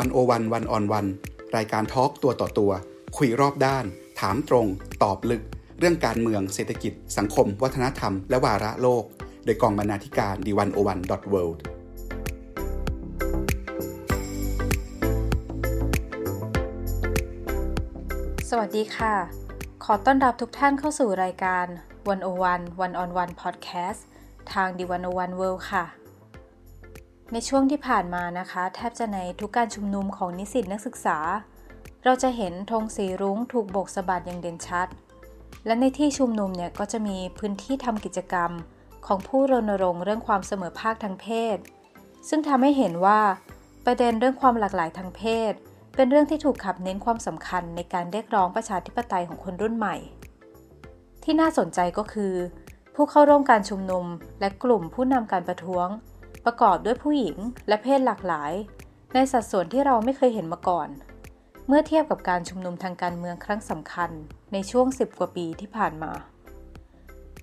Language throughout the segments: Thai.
วันโอวันวันออนวันรายการทอล์กตัวต่อตัว คุยรอบด้าน ถามตรง ตอบลึก เรื่องการเมืองเศรษฐกิจ สังคม วัฒนธรรม และวาระโลก โดยกองบรรณาธิการดีวันโอวันดอทเวิลด์สวัสดีค่ะ ขอต้อนรับทุกท่านเข้าสู่รายการ 101 One on One Podcast ทางดีวันโอวันเวิลด์ค่ะ ในช่วงที่ผ่านมานะคะ แทบจะในทุกการชุมนุมของนิสิตนักศึกษา เราจะเห็นธงสีรุ้งถูกโบกสะบัดอย่างเด่นชัด และในที่ชุมนุมเนี่ยก็จะมีพื้นที่ทำกิจกรรม ของผู้รณรงค์เรื่องความเสมอภาคทางเพศ ซึ่งทำให้เห็นว่า ประเด็นเรื่องความหลากหลายทางเพศ เป็นเรื่องที่ถูกขับเน้นความสำคัญในการเรียกร้องประชาธิปไตยของคนรุ่นใหม่ ที่น่าสนใจก็คือ ผู้เข้าร่วมการชุมนุม และกลุ่มผู้นำการประท้วง ประกอบด้วยผู้หญิงและเพศหลากหลาย ในสัดส่วนที่เราไม่เคยเห็นมาก่อน เมื่อเทียบกับการชุมนุมทางการเมืองครั้งสำคัญในช่วง 10 กว่าปีที่ผ่านมา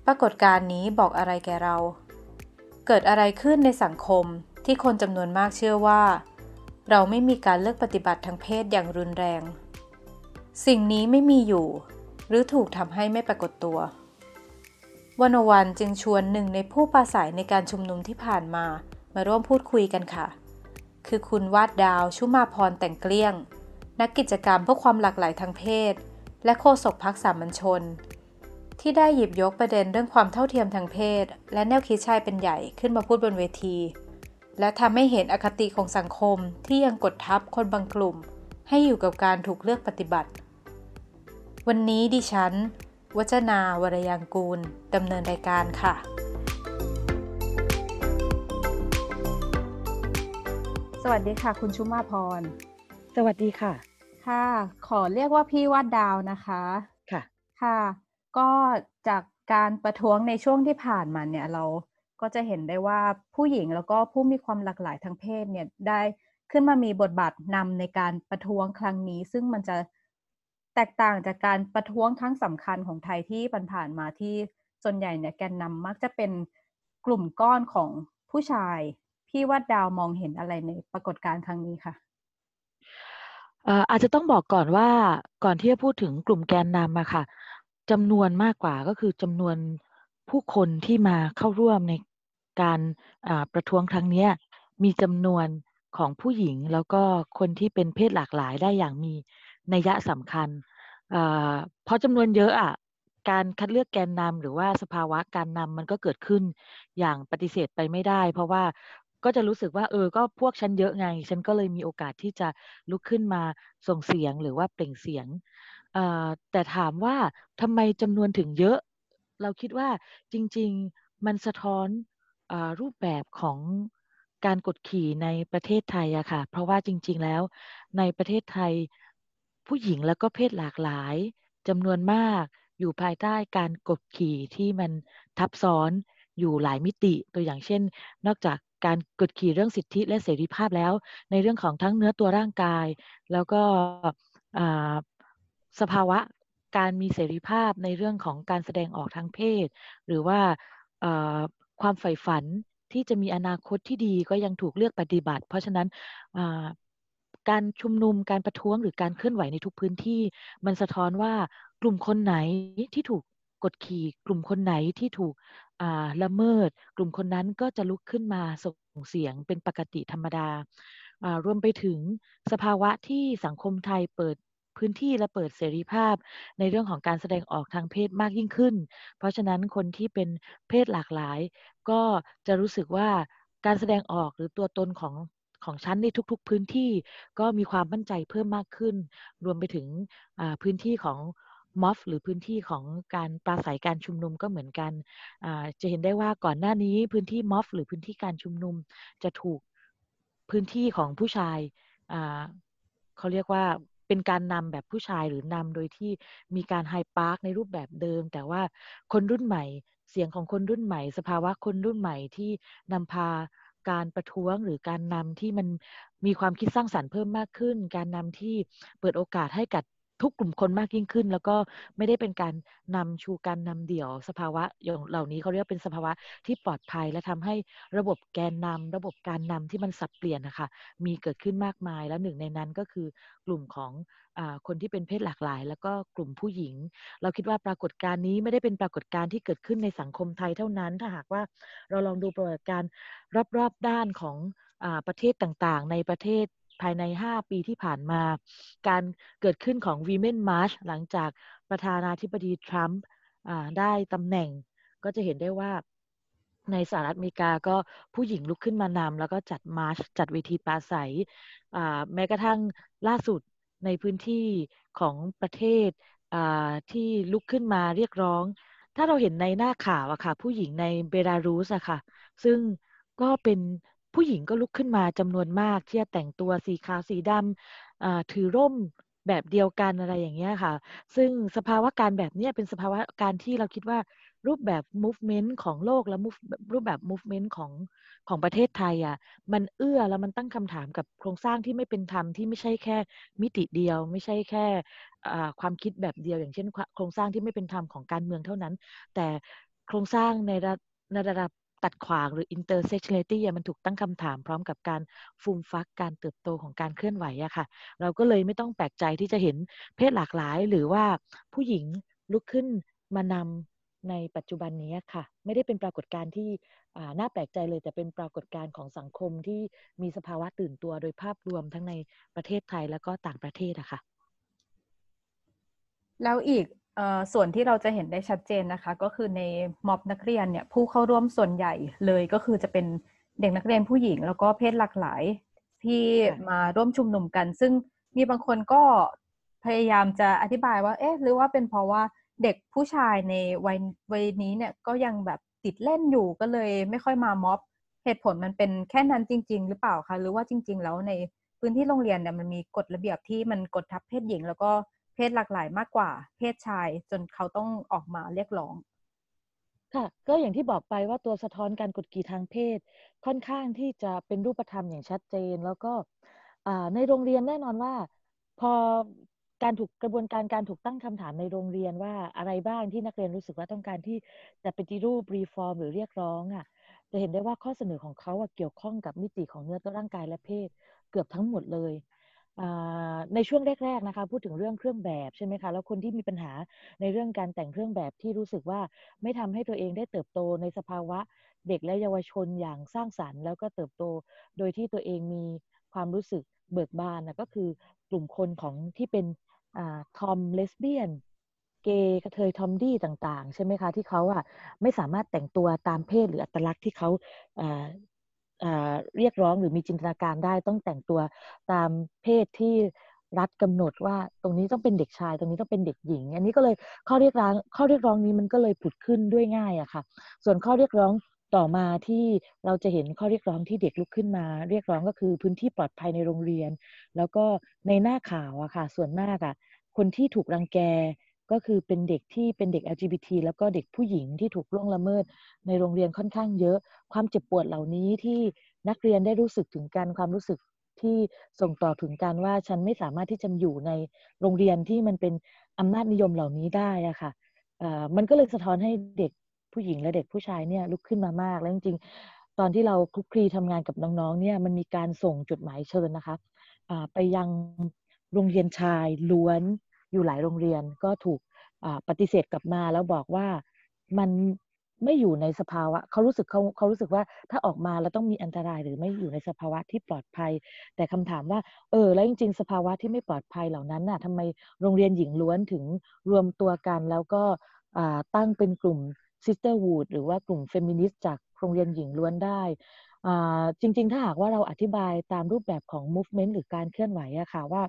ปรากฏการณ์นี้บอกอะไรแกเรา เกิดอะไรขึ้นในสังคมที่คนจำนวนมากเชื่อว่า เราไม่มีการเลือกปฏิบัติทางเพศอย่างรุนแรง สิ่งนี้ไม่มีอยู่ หรือถูกทำให้ไม่ปรากฏตัว วันวันจึงชวนหนึ่งในผู้ปราศัยในการชุมนุมที่ผ่านมา มาร่วมพูดคุยกันค่ะ คือคุณวาดดาวชุมาพรแต่งเกลี้ยง นักกิจกรรมเพื่อความหลากหลายทางเพศ และโฆษกพักสามัญชน ที่ได้หยิบยกประเด็นเรื่องความเท่าเทียมทางเพศ และแนวคิดชายเป็นใหญ่ขึ้นมาพูดบนเวที และทำให้เห็นอคติของสังคมที่ยังกดทับคนบางกลุ่ม ให้อยู่กับการถูกเลือกปฏิบัติ วันนี้ดิฉัน วัจนาวรยังกูล ดำเนินรายการค่ะ สวัสดีค่ะ คุณชุมาพร สวัสดีค่ะ ค่ะ ขอเรียกว่าพี่วาดดาวนะคะ ค่ะ ค่ะ ก็จากการประท้วงในช่วงที่ผ่านมาเนี่ยเราก็จะเห็นได้ว่าผู้หญิงแล้วก็ผู้มีความหลากหลายทางเพศเนี่ยได้ขึ้นมามีบทบาทนำในการประท้วงครั้งนี้ ซึ่งมันจะ แตกต่างจากการประท้วงครั้งสำคัญของไทยที่ผ่านมาที่ส่วนใหญ่เนี่ยแกนนำมักจะเป็นกลุ่มก้อนของผู้ชาย พี่วัดดาวมองเห็นอะไรในปรากฏการณ์ครั้งนี้ค่ะอาจจะต้องบอกก่อนว่าก่อนที่จะพูดถึงกลุ่มแกนนำอะค่ะจำนวนมากกว่าก็คือจำนวนผู้คนที่มาเข้าร่วมในการประท้วงครั้งนี้มีจำนวนของผู้หญิงแล้วก็คนที่เป็นเพศหลากหลายได้อย่างมี นัยสำคัญเพราะจำนวนเยอะอะการคัดเลือกแกนนำหรือว่าสภาวะการนำมันก็เกิดขึ้นอย่างปฏิเสธไปไม่ได้ เพราะว่าก็จะรู้สึกว่าเออก็พวกฉันเยอะไง ฉันก็เลยมีโอกาสที่จะลุกขึ้นมาส่งเสียงหรือว่าเปล่งเสียงแต่ถามว่าทำไมจำนวนถึงเยอะ เราคิดว่าจริง ๆมันสะท้อนอรูปแบบของการกดขี่ในประเทศไทยอะค่ะ เพราะว่าจริง ๆแล้วในประเทศไทย ผู้หญิงแล้วก็เพศหลากหลายจำนวนมากอยู่ภายใต้การกดขี่ที่มันทับซ้อนอยู่หลายมิติตัวอย่างเช่น นอกจากการกดขี่เรื่องสิทธิและเสรีภาพแล้ว ในเรื่องของทั้งเนื้อตัวร่างกาย แล้วก็สภาวะการมีเสรีภาพในเรื่องของการแสดงออกทางเพศ หรือว่าความใฝ่ฝันที่จะมีอนาคตที่ดีก็ยังถูกเลือกปฏิบัติ เพราะฉะนั้น การชุมนุมการประท้วงหรือการเคลื่อนไหวในทุกพื้นที่ มันสะท้อนว่ากลุ่มคนไหนที่ถูกกดขี่ กลุ่มคนไหนที่ถูกละเมิด กลุ่มคนนั้นก็จะลุกขึ้นมาส่งเสียงเป็นปกติธรรมดารวมไปถึงสภาวะที่สังคมไทยเปิดพื้นที่และเปิดเสรีภาพในเรื่องของการแสดงออกทางเพศมากยิ่งขึ้น เพราะฉะนั้นคนที่เป็นเพศหลากหลาย ก็จะรู้สึกว่าการแสดงออกหรือตัวตนของ ของฉันในทุกๆพื้นที่ก็มีความมั่นใจเพิ่มมากขึ้น รวมไปถึงพื้นที่ของมอฟหรือพื้นที่ของการปราศัยการชุมนุมก็เหมือนกัน จะเห็นได้ว่าก่อนหน้านี้พื้นที่มอฟหรือพื้นที่การชุมนุมจะถูกพื้นที่ของผู้ชายเขาเรียกว่าเป็นการนำแบบผู้ชายหรือนำโดยที่มีการไฮพาร์คในรูปแบบเดิม แต่ว่าคนรุ่นใหม่เสียงของคนรุ่นใหม่ สภาวะคนรุ่นใหม่ที่นำพา การประท้วงหรือการนำที่มันมีความคิดสร้างสรรค์เพิ่มมากขึ้น การนำที่เปิดโอกาสให้กับ ทุกกลุ่มคนมากยิ่งขึ้น แล้วก็ไม่ได้เป็นการนำชูการนำเดี่ยวสภาวะอย่างเหล่านี้เขาเรียกเป็นสภาวะที่ปลอดภัยและทำให้ระบบแกนนำระบบการนำที่มันสับเปลี่ยนนะคะมีเกิดขึ้นมากมาย แล้วหนึ่งในนั้นก็คือกลุ่มของคนที่เป็นเพศหลากหลาย แล้วก็กลุ่มผู้หญิง เราคิดว่าปรากฏการณ์นี้ไม่ได้เป็นปรากฏการณ์ที่เกิดขึ้นในสังคมไทยเท่านั้น ถ้าหากว่าเราลองดูปรากฏการณ์รอบๆด้านของอประเทศต่างๆ ในประเทศ ภายใน 5 ปีที่ผ่านมา การเกิดขึ้นของ Women March หลังจากประธานาธิบดีทรัมป์ได้ตำแหน่ง ก็จะเห็นได้ว่าในสหรัฐอเมริกาก็ผู้หญิงลุกขึ้นมานำแล้วก็จัดมาร์ชจัดเวทีปราศัยแม้กระทั่งล่าสุดในพื้นที่ของประเทศที่ลุกขึ้นมาเรียกร้อง ถ้าเราเห็นในหน้าข่าวอะค่ะ ผู้หญิงในเบลารุสอะค่ะ ซึ่งก็เป็น ผู้หญิงก็ลุกขึ้นมาจำนวนมากที่จะแต่งตัวสีขาวสีดำถือร่มแบบเดียวกันอะไรอย่างเงี้ยค่ะ ซึ่งสภาวะการแบบนี้เป็นสภาวะการที่เราคิดว่ารูปแบบ movement ของโลกและรูปแบบ movement ของของประเทศไทยอะ มันเอื้อแล้วมันตั้งคำถามกับโครงสร้างที่ไม่เป็นธรรมที่ไม่ใช่แค่มิติเดียว ไม่ใช่แค่ความคิดแบบเดียว อย่างเช่น โครงสร้างที่ไม่เป็นธรรมของการเมืองเท่านั้น แต่โครงสร้างในระดับ ตัดขวางหรือ intersectionality มันถูกตั้งคำถามพร้อมกับการฟูมฟักการเติบโตของการเคลื่อนไหวอะค่ะ เราก็เลยไม่ต้องแปลกใจที่จะเห็นเพศหลากหลาย หรือว่าผู้หญิงลุกขึ้นมานำในปัจจุบันนี้ค่ะ ไม่ได้เป็นปรากฏการณ์ที่น่าแปลกใจเลยแต่เป็นปรากฏการณ์ของสังคมที่มีสภาวะตื่นตัวโดยภาพรวมทั้งในประเทศไทยแล้วก็ต่างประเทศอะค่ะแล้วอีก ส่วนที่เราจะเห็นได้ชัดเจนนะคะ ก็คือในม็อบนักเรียนเนี่ยผู้เข้าร่วมส่วนใหญ่เลยก็คือจะเป็นเด็กนักเรียนผู้หญิง แล้วก็เพศหลากหลายที่มาร่วมชุมนุมกัน ซึ่งมีบางคนก็พยายามจะอธิบายว่าเอ๊ะหรือว่าเป็นเพราะว่าเด็กผู้ชายในวัยวัยนี้เนี่ยก็ยังแบบติดเล่นอยู่ก็เลยไม่ค่อยมาม็อบ เหตุผลมันเป็นแค่นั้นจริง ๆ หรือเปล่าคะหรือว่าจริง ๆ แล้วในพื้นที่โรงเรียนเนี่ยมันมีกฎระเบียบที่มันกดทับเพศหญิง แล้วก็ เพศหลากหลายมากกว่า เพศชายจนเขาต้องออกมาเรียกร้อง ค่ะ ก็อย่างที่บอกไปว่าตัวสะท้อนการกดขี่ทางเพศ ค่อนข้างที่จะเป็นรูปธรรมอย่างชัดเจน แล้วก็ในโรงเรียนแน่นอนว่า พอการถูกกระบวนการการถูกตั้งคำถามในโรงเรียนว่าอะไรบ้างที่นักเรียนรู้สึกว่าต้องการที่จะปฏิรูปรีฟอร์มหรือเรียกร้องอะจะเห็นได้ว่าข้อเสนอของเขาเกี่ยวข้องกับมิติของเนื้อตัวร่างกายและเพศ เกือบทั้งหมดเลย ในช่วงแรกๆนะคะพูดถึงเรื่องเครื่องแบบใช่ไหมคะแล้วคนที่มีปัญหาในเรื่องการแต่งเครื่องแบบที่รู้สึกว่าไม่ทำให้ตัวเองได้เติบโตในสภาวะเด็กและเยาวชนอย่างสร้างสรรค์ แล้วก็เติบโตโดยที่ตัวเองมีความรู้สึกเบิกบานนะก็คือกลุ่มคนของที่เป็นทอมเลสเบี้ยนเกย์กระเทยทอมดี้ต่าง ๆ ใช่ไหมคะ ที่เขาอะไม่สามารถแต่งตัวตามเพศหรืออัตลักษณ์ที่เขา เรียกร้องหรือมีจินตนาการได้ต้องแต่งตัวตามเพศที่รัฐกำหนดว่าตรงนี้ต้องเป็นเด็กชาย ตรงนี้ต้องเป็นเด็กหญิง อันนี้ก็เลยข้อเรียกร้องข้อเรียกร้องนี้มันก็เลยผุดขึ้นด้วยง่ายอะค่ะ ส่วนข้อเรียกร้องต่อมาที่เราจะเห็นข้อเรียกร้องที่เด็กลุกขึ้นมา เรียกร้องก็คือพื้นที่ปลอดภัยในโรงเรียน แล้วก็ในหน้าข่าวอะค่ะ ส่วนมากอะคนที่ถูกรังแก ก็คือเป็นเด็กที่เป็นเด็ก LGBT แล้วก็เด็กผู้หญิงที่ถูกล่วงละเมิด ในโรงเรียนค่อนข้างเยอะ ความเจ็บปวดเหล่านี้ที่นักเรียนได้รู้สึกถึงกันความรู้สึกที่ส่งต่อถึงกันว่าฉันไม่สามารถที่จะอยู่ในโรงเรียนที่มันเป็นอำนาจนิยมเหล่านี้ได้อะค่ะมันก็เลยสะท้อนให้เด็กผู้หญิงและเด็กผู้ชายเนี่ยลุกขึ้นมามาก แล้วจริงๆ ตอนที่เราคลุกคลีทำงานกับน้องๆเนี่ยมันมีการส่งจดหมายเชิญนะคะไปยังโรงเรียนชายล้วน อยู่หลายโรงเรียนก็ถูกปฏิเสธกลับมาแล้วบอกว่ามันไม่อยู่ในสภาวะเขารู้สึกเขาเขารู้สึกว่าถ้าออกมาแล้วต้องมีอันตรายหรือไม่อยู่ในสภาวะที่ปลอดภัย แต่คำถามว่า เออ แล้วจริง ๆ สภาวะที่ไม่ปลอดภัยเหล่านั้นน่ะทำไมโรงเรียนหญิงล้วนถึงรวมตัวกัน แล้วก็ตั้งเป็นกลุ่ม sisterhood หรือว่ากลุ่มเฟมินิสต์จากโรงเรียนหญิงล้วนได้จริง ๆ ถ้าหากว่าเราอธิบายตามรูปแบบของ movement หรือการเคลื่อนไหวอะค่ะว่า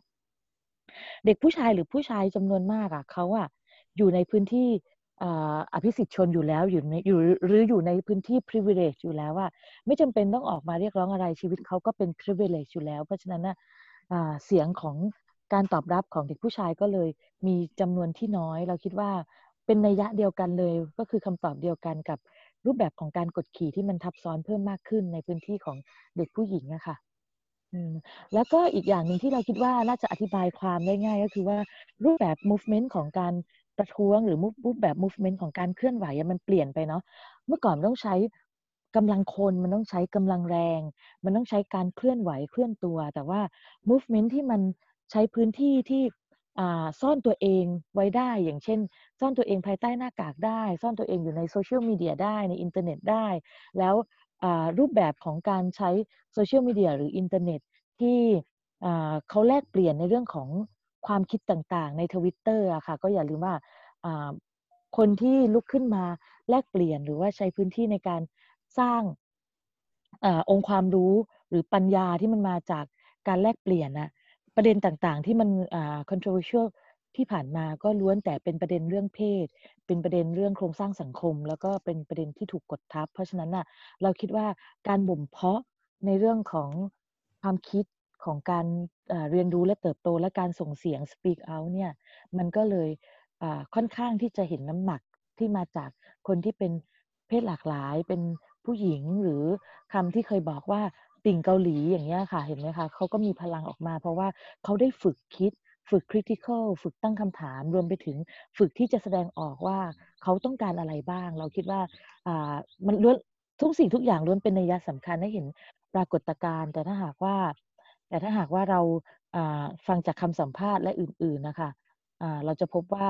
เด็กผู้ชายหรือผู้ชายจำนวนมากอะเขาอะอยู่ในพื้นที่อภิสิทธิชนอยู่แล้วอยู่ในอยู่หรืออยู่ในพื้นที่ privilege อยู่แล้วว่า ไม่จำเป็นต้องออกมาเรียกร้องอะไรชีวิตเขาก็เป็น privilege อยู่แล้ว เพราะฉะนั้นนะเสียงของการตอบรับของเด็กผู้ชายก็เลยมีจำนวนที่น้อย เราคิดว่าเป็นนัยยะเดียวกันเลย ก็คือคำตอบเดียวกันกับรูปแบบของการกดขี่ที่มันทับซ้อนเพิ่มมากขึ้นในพื้นที่ของเด็กผู้หญิงนะคะ แล้วก็อีกอย่างหนึ่งที่เราคิดว่าน่าจะอธิบายความได้ง่าย ก็คือว่ารูปแบบ movement ของการประท้วงหรือรูปแบบ movement ของการเคลื่อนไหวมันเปลี่ยนไปเนาะเมื่อก่อนต้องใช้กำลังคนมันต้องใช้กำลังแรง มันต้องใช้การเคลื่อนไหวเคลื่อนตัว แต่ว่า movement ที่มันใช้พื้นที่ที่ซ่อนตัวเองไว้ได้ อย่างเช่น ซ่อนตัวเองภายใต้หน้ากากได้ ซ่อนตัวเองอยู่ในโซเชียลมีเดียได้ในอินเทอร์เน็ตได้ แล้ว รูปแบบของการใช้โซเชียลมีเดียหรืออินเทอร์เน็ตที่เขาแลกเปลี่ยนในเรื่องของความคิดต่างๆ ในทวิตเตอร์ค่ะก็อย่าลืมว่าคนที่ลุกขึ้นมาแลกเปลี่ยนหรือว่าใช้พื้นที่ในการสร้างอองค์ความรู้หรือปัญญาที่มันมาจากการแลกเปลี่ยนนะประเด็นต่างๆ ที่มัน controversial ที่ผ่านมาก็ล้วนแต่เป็นประเด็นเรื่องเพศ เป็นประเด็นเรื่องโครงสร้างสังคม แล้วก็เป็นประเด็นที่ถูกกดทับ เพราะฉะนั้นน่ะเราคิดว่าการบ่มเพาะในเรื่องของความคิดของการเรียนรู้และเติบโตและการส่งเสียง speak out เนี่ยมันก็เลยค่อนข้างที่จะเห็นน้ำหนักที่มาจากคนที่เป็นเพศหลากหลายเป็นผู้หญิงหรือคำที่เคยบอกว่าติ่งเกาหลีอย่างเงี้ยค่ะเห็นไหมคะเขาก็มีพลังออกมา เพราะว่าเขาได้ฝึกคิด ฝึก critical ฝึกตั้งคำถาม รวมไปถึงฝึกที่จะแสดงออกว่าเขาต้องการอะไรบ้าง เราคิดว่ามันล้วนทุกสิ่งทุกอย่างล้วนเป็นนัยสำคัญให้เห็นปรากฏการณ์แต่ถ้าหากว่า แต่ถ้าหากว่าเราฟังจากคำสัมภาษณ์และอื่น ๆนะคะเราจะพบว่า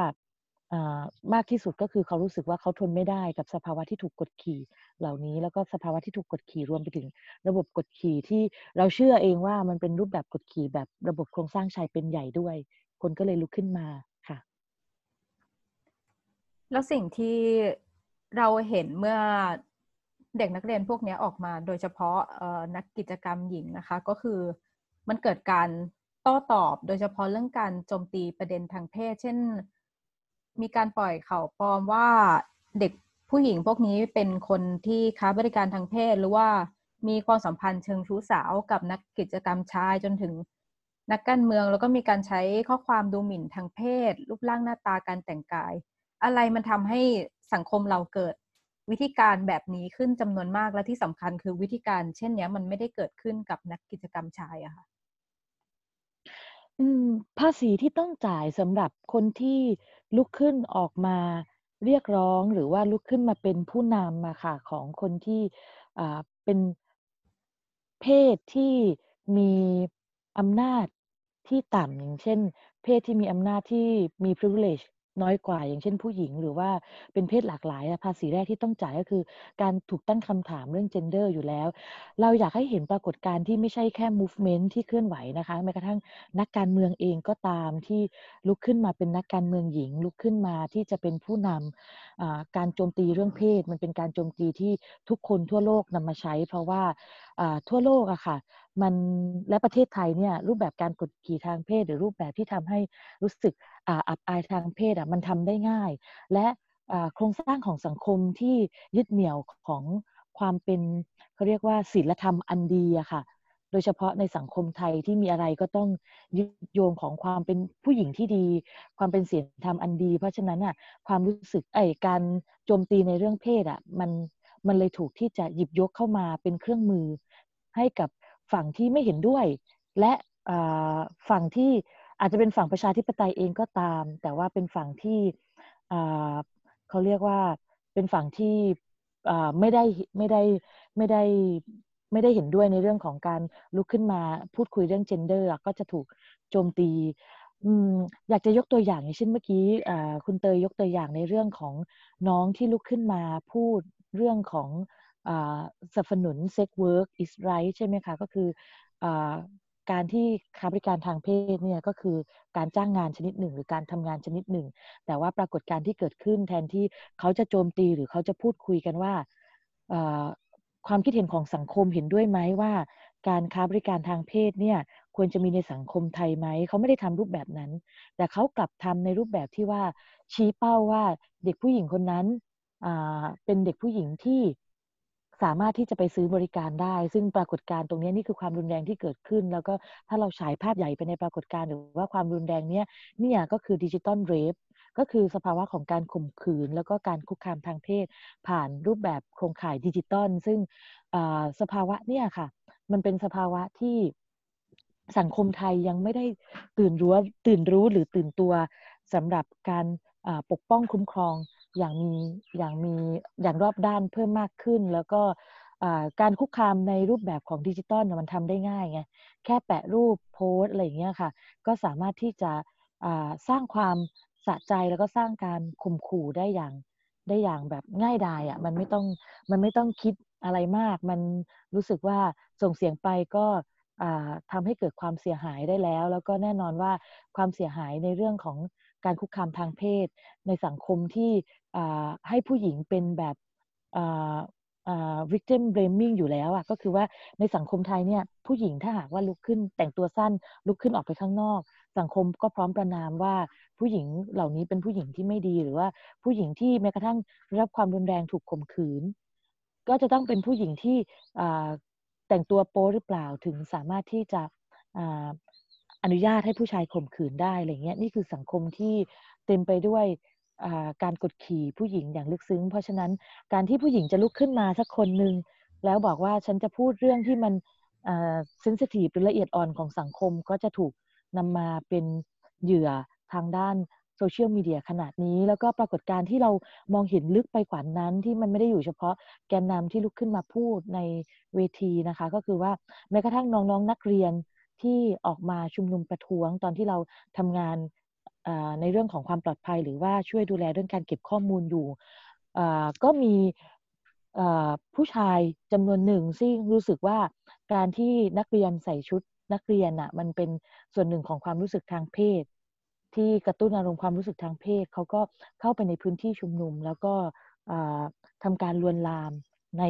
มากที่สุดก็คือเขารู้สึกว่าเขาทนไม่ได้กับสภาวะที่ถูกกดขี่เหล่านี้แล้วก็สภาวะที่ถูกกดขี่รวมไปถึง ระบบกดขี่ที่เราเชื่อเองว่ามันเป็นรูปแบบกดขี่แบบระบบโครงสร้างชายเป็นใหญ่ด้วย คนก็เลยลุกขึ้นมาค่ะ แล้วสิ่งที่เราเห็นเมื่อเด็กนักเรียนพวกนี้ออกมา โดยเฉพาะนักกิจกรรมหญิงนะคะ ก็คือมันเกิดการโต้ตอบ โดยเฉพาะเรื่องการโจมตีประเด็นทางเพศ เช่น มีการปล่อยข่าวปลอมว่าเด็กผู้หญิงพวกนี้เป็นคนที่ค้าบริการทางเพศ หรือว่ามีความสัมพันธ์เชิงชู้สาวกับนักกิจกรรมชายจนถึงนักการเมืองแล้วก็มีการใช้ข้อความดูหมิ่นทางเพศ รูปร่างหน้าตาการแต่งกาย อะไรมันทำให้สังคมเราเกิดวิธีการแบบนี้ขึ้นจำนวนมากและที่สำคัญคือวิธีการเช่นนี้มันไม่ได้เกิดขึ้นกับนักกิจกรรมชายอะค่ะ อืม ภาษีที่ต้องจ่ายสำหรับคนที่ ลุกขึ้นออกมาเรียกร้องหรือว่าลุกขึ้นมาเป็นผู้นำมาค่ะของคนที่เป็นเพศที่มีอำนาจที่ต่ำอย่างเช่น เพศที่มีอำนาจที่มี privilege น้อยกว่า อย่างเช่นผู้หญิง หรือว่าเป็นเพศหลากหลายภาษีแรกที่ต้องจ่ายก็คือ การถูกตั้งคำถามเรื่อง gender อยู่แล้ว เราอยากให้เห็นปรากฏการณ์ที่ไม่ใช่แค่ movement ที่เคลื่อนไหวนะคะแม้กระทั่งนักการเมืองเองก็ตามที่ลุกขึ้นมาเป็นนักการเมืองหญิง ลุกขึ้นมาที่จะเป็นผู้นำการโจมตีเรื่องเพศ มันเป็นการโจมตีที่ทุกคนทั่วโลกนำมาใช้ เพราะว่าทั่วโลกอะค่ะมันและประเทศไทยเนี่ยรูปแบบการกดขี่ทางเพศ หรือรูปแบบที่ทำให้รู้สึกอับอายทางเพศอะมันทำได้ง่าย และโครงสร้างของสังคมที่ยึดเหนี่ยวของความเป็นเขาเรียกว่าศีลธรรมอันดีอะค่ะ โดยเฉพาะในสังคมไทยที่มีอะไรก็ต้องยึดโยงของความเป็นผู้หญิงที่ดี ความเป็นศีลธรรมอันดี เพราะฉะนั้นอะความรู้สึกไอ้การโจมตีในเรื่องเพศอะมัน มันเลยถูกที่จะหยิบยกเข้ามาเป็นเครื่องมือ ให้กับฝั่งที่ไม่เห็นด้วย และฝั่งที่อาจจะเป็นฝั่งประชาธิปไตยเองก็ตาม แต่ว่าเป็นฝั่งที่เขาเรียกว่าเป็นฝั่งที่ไม่ได้ไม่ได้ไม่ได้ไม่ได้เห็นด้วยในเรื่องของการลุกขึ้นมาพูดคุยเรื่อง gender ก็จะถูกโจมตีอยากจะยกตัวอย่างอย่างเช่นเมื่อกี้คุณเตยยกตัวอย่างในเรื่องของน้องที่ลุกขึ้นมาพูด เรื่องของสนับสนุน sex work is right ใช่ไหมคะ ก็คืออการที่ค้าบริการทางเพศเนี่ยก็คือการจ้างงานชนิดหนึ่ง หรือการทำงานชนิดหนึ่ง แต่ว่าปรากฏการที่เกิดขึ้นแทนที่เขาจะโจมตีหรือเขาจะพูดคุยกันว่าความคิดเห็นของสังคมเห็นด้วยไหมว่า การค้าบริการทางเพศเนี่ยควรจะมีในสังคมไทยไหม เขาไม่ได้ทำรูปแบบนั้น แต่เขากลับทำในรูปแบบที่ว่าชี้เป้าว่าเด็กผู้หญิงคนนั้น เป็นเด็กผู้หญิงที่สามารถที่จะไปซื้อบริการได้ ซึ่งปรากฏการณ์ตรงนี้นี่คือความรุนแรงที่เกิดขึ้น แล้วก็ถ้าเราฉายภาพใหญ่ไปในปรากฏการณ์หรือว่าความรุนแรงเนี้ยเนี่ยก็คือ digital rape ก็คือสภาวะของการข่มขืน แล้วก็การคุกคามทางเพศ ผ่านรูปแบบโครงข่ายดิจิตอลซึ่งสภาวะเนี่ยค่ะ มันเป็นสภาวะที่สังคมไทยยังไม่ได้ตื่นรู้ตื่นรู้หรือตื่นตัวสำหรับการปกป้องคุ้มครอง อย่างมีอย่างมีอย่างรอบด้านเพิ่มมากขึ้น แล้วก็การคุกคามในรูปแบบของดิจิตอลมันทำได้ง่ายไงแค่แปะรูปโพสอะไรอย่างเงี้ยค่ะ ก็สามารถที่จะสร้างความสะใจแล้วก็สร้างการข่มขู่ได้อย่างได้อย่างแบบง่ายดายอะ่ะมันไม่ต้องมันไม่ต้องคิดอะไรมาก มันรู้สึกว่าส่งเสียงไปก็ทำให้เกิดความเสียหายได้แล้ว แล้วก็แน่นอนว่าความเสียหายในเรื่องของ การคุกคามทางเพศ ในสังคมที่ให้ผู้หญิงเป็นแบบ victim blaming อยู่แล้วอะก็คือว่าในสังคมไทยเนี่ยผู้หญิงถ้าหากว่าลุกขึ้นแต่งตัวสั้นลุกขึ้นออกไปข้างนอก สังคมก็พร้อมประนามว่าผู้หญิงเหล่านี้เป็นผู้หญิงที่ไม่ดีหรือว่าผู้หญิงที่แม้กระทั่งรับความรุนแรงถูกข่มขืน ก็จะต้องเป็นผู้หญิงที่แต่งตัวโป๊หรือเปล่าถึงสามารถที่จะ อนุญาตให้ผู้ชายข่มขืนได้อะไรเงี้ยนี่คือสังคมที่เต็มไปด้วยการกดขี่ผู้หญิงอย่างลึกซึ้ง เพราะฉะนั้นการที่ผู้หญิงจะลุกขึ้นมาสักคนหนึ่งแล้วบอกว่าฉันจะพูดเรื่องที่มันเซนซิทีฟหรือละเอียดอ่อนของสังคมก็จะถูกนำมาเป็นเหยื่อทางด้านโซเชียลมีเดียขนาดนี้ แล้วก็ปรากฏการณ์ที่เรามองเห็นลึกไปกว่านั้นที่มันไม่ได้อยู่เฉพาะแกนนำที่ลุกขึ้นมาพูดในเวทีนะคะ ก็คือว่าแม้กระทั่งน้องๆนนักเรียน ที่ออกมาชุมนุมประท้วงตอนที่เราทำงานในเรื่องของความปลอดภัย หรือว่าช่วยดูแลเรื่องการเก็บข้อมูลอยู่ก็มีผู้ชายจำนวนหนึ่งซึ่งรู้สึกว่าการที่นักเรียนใส่ชุดนักเรียนอะมันเป็นส่วนหนึ่งของความรู้สึกทางเพศ ที่กระตุ้นอารมณ์ความรู้สึกทางเพศเขาก็เข้าไปในพื้นที่ชุมนุม แล้วก็ทำการลวนลามใน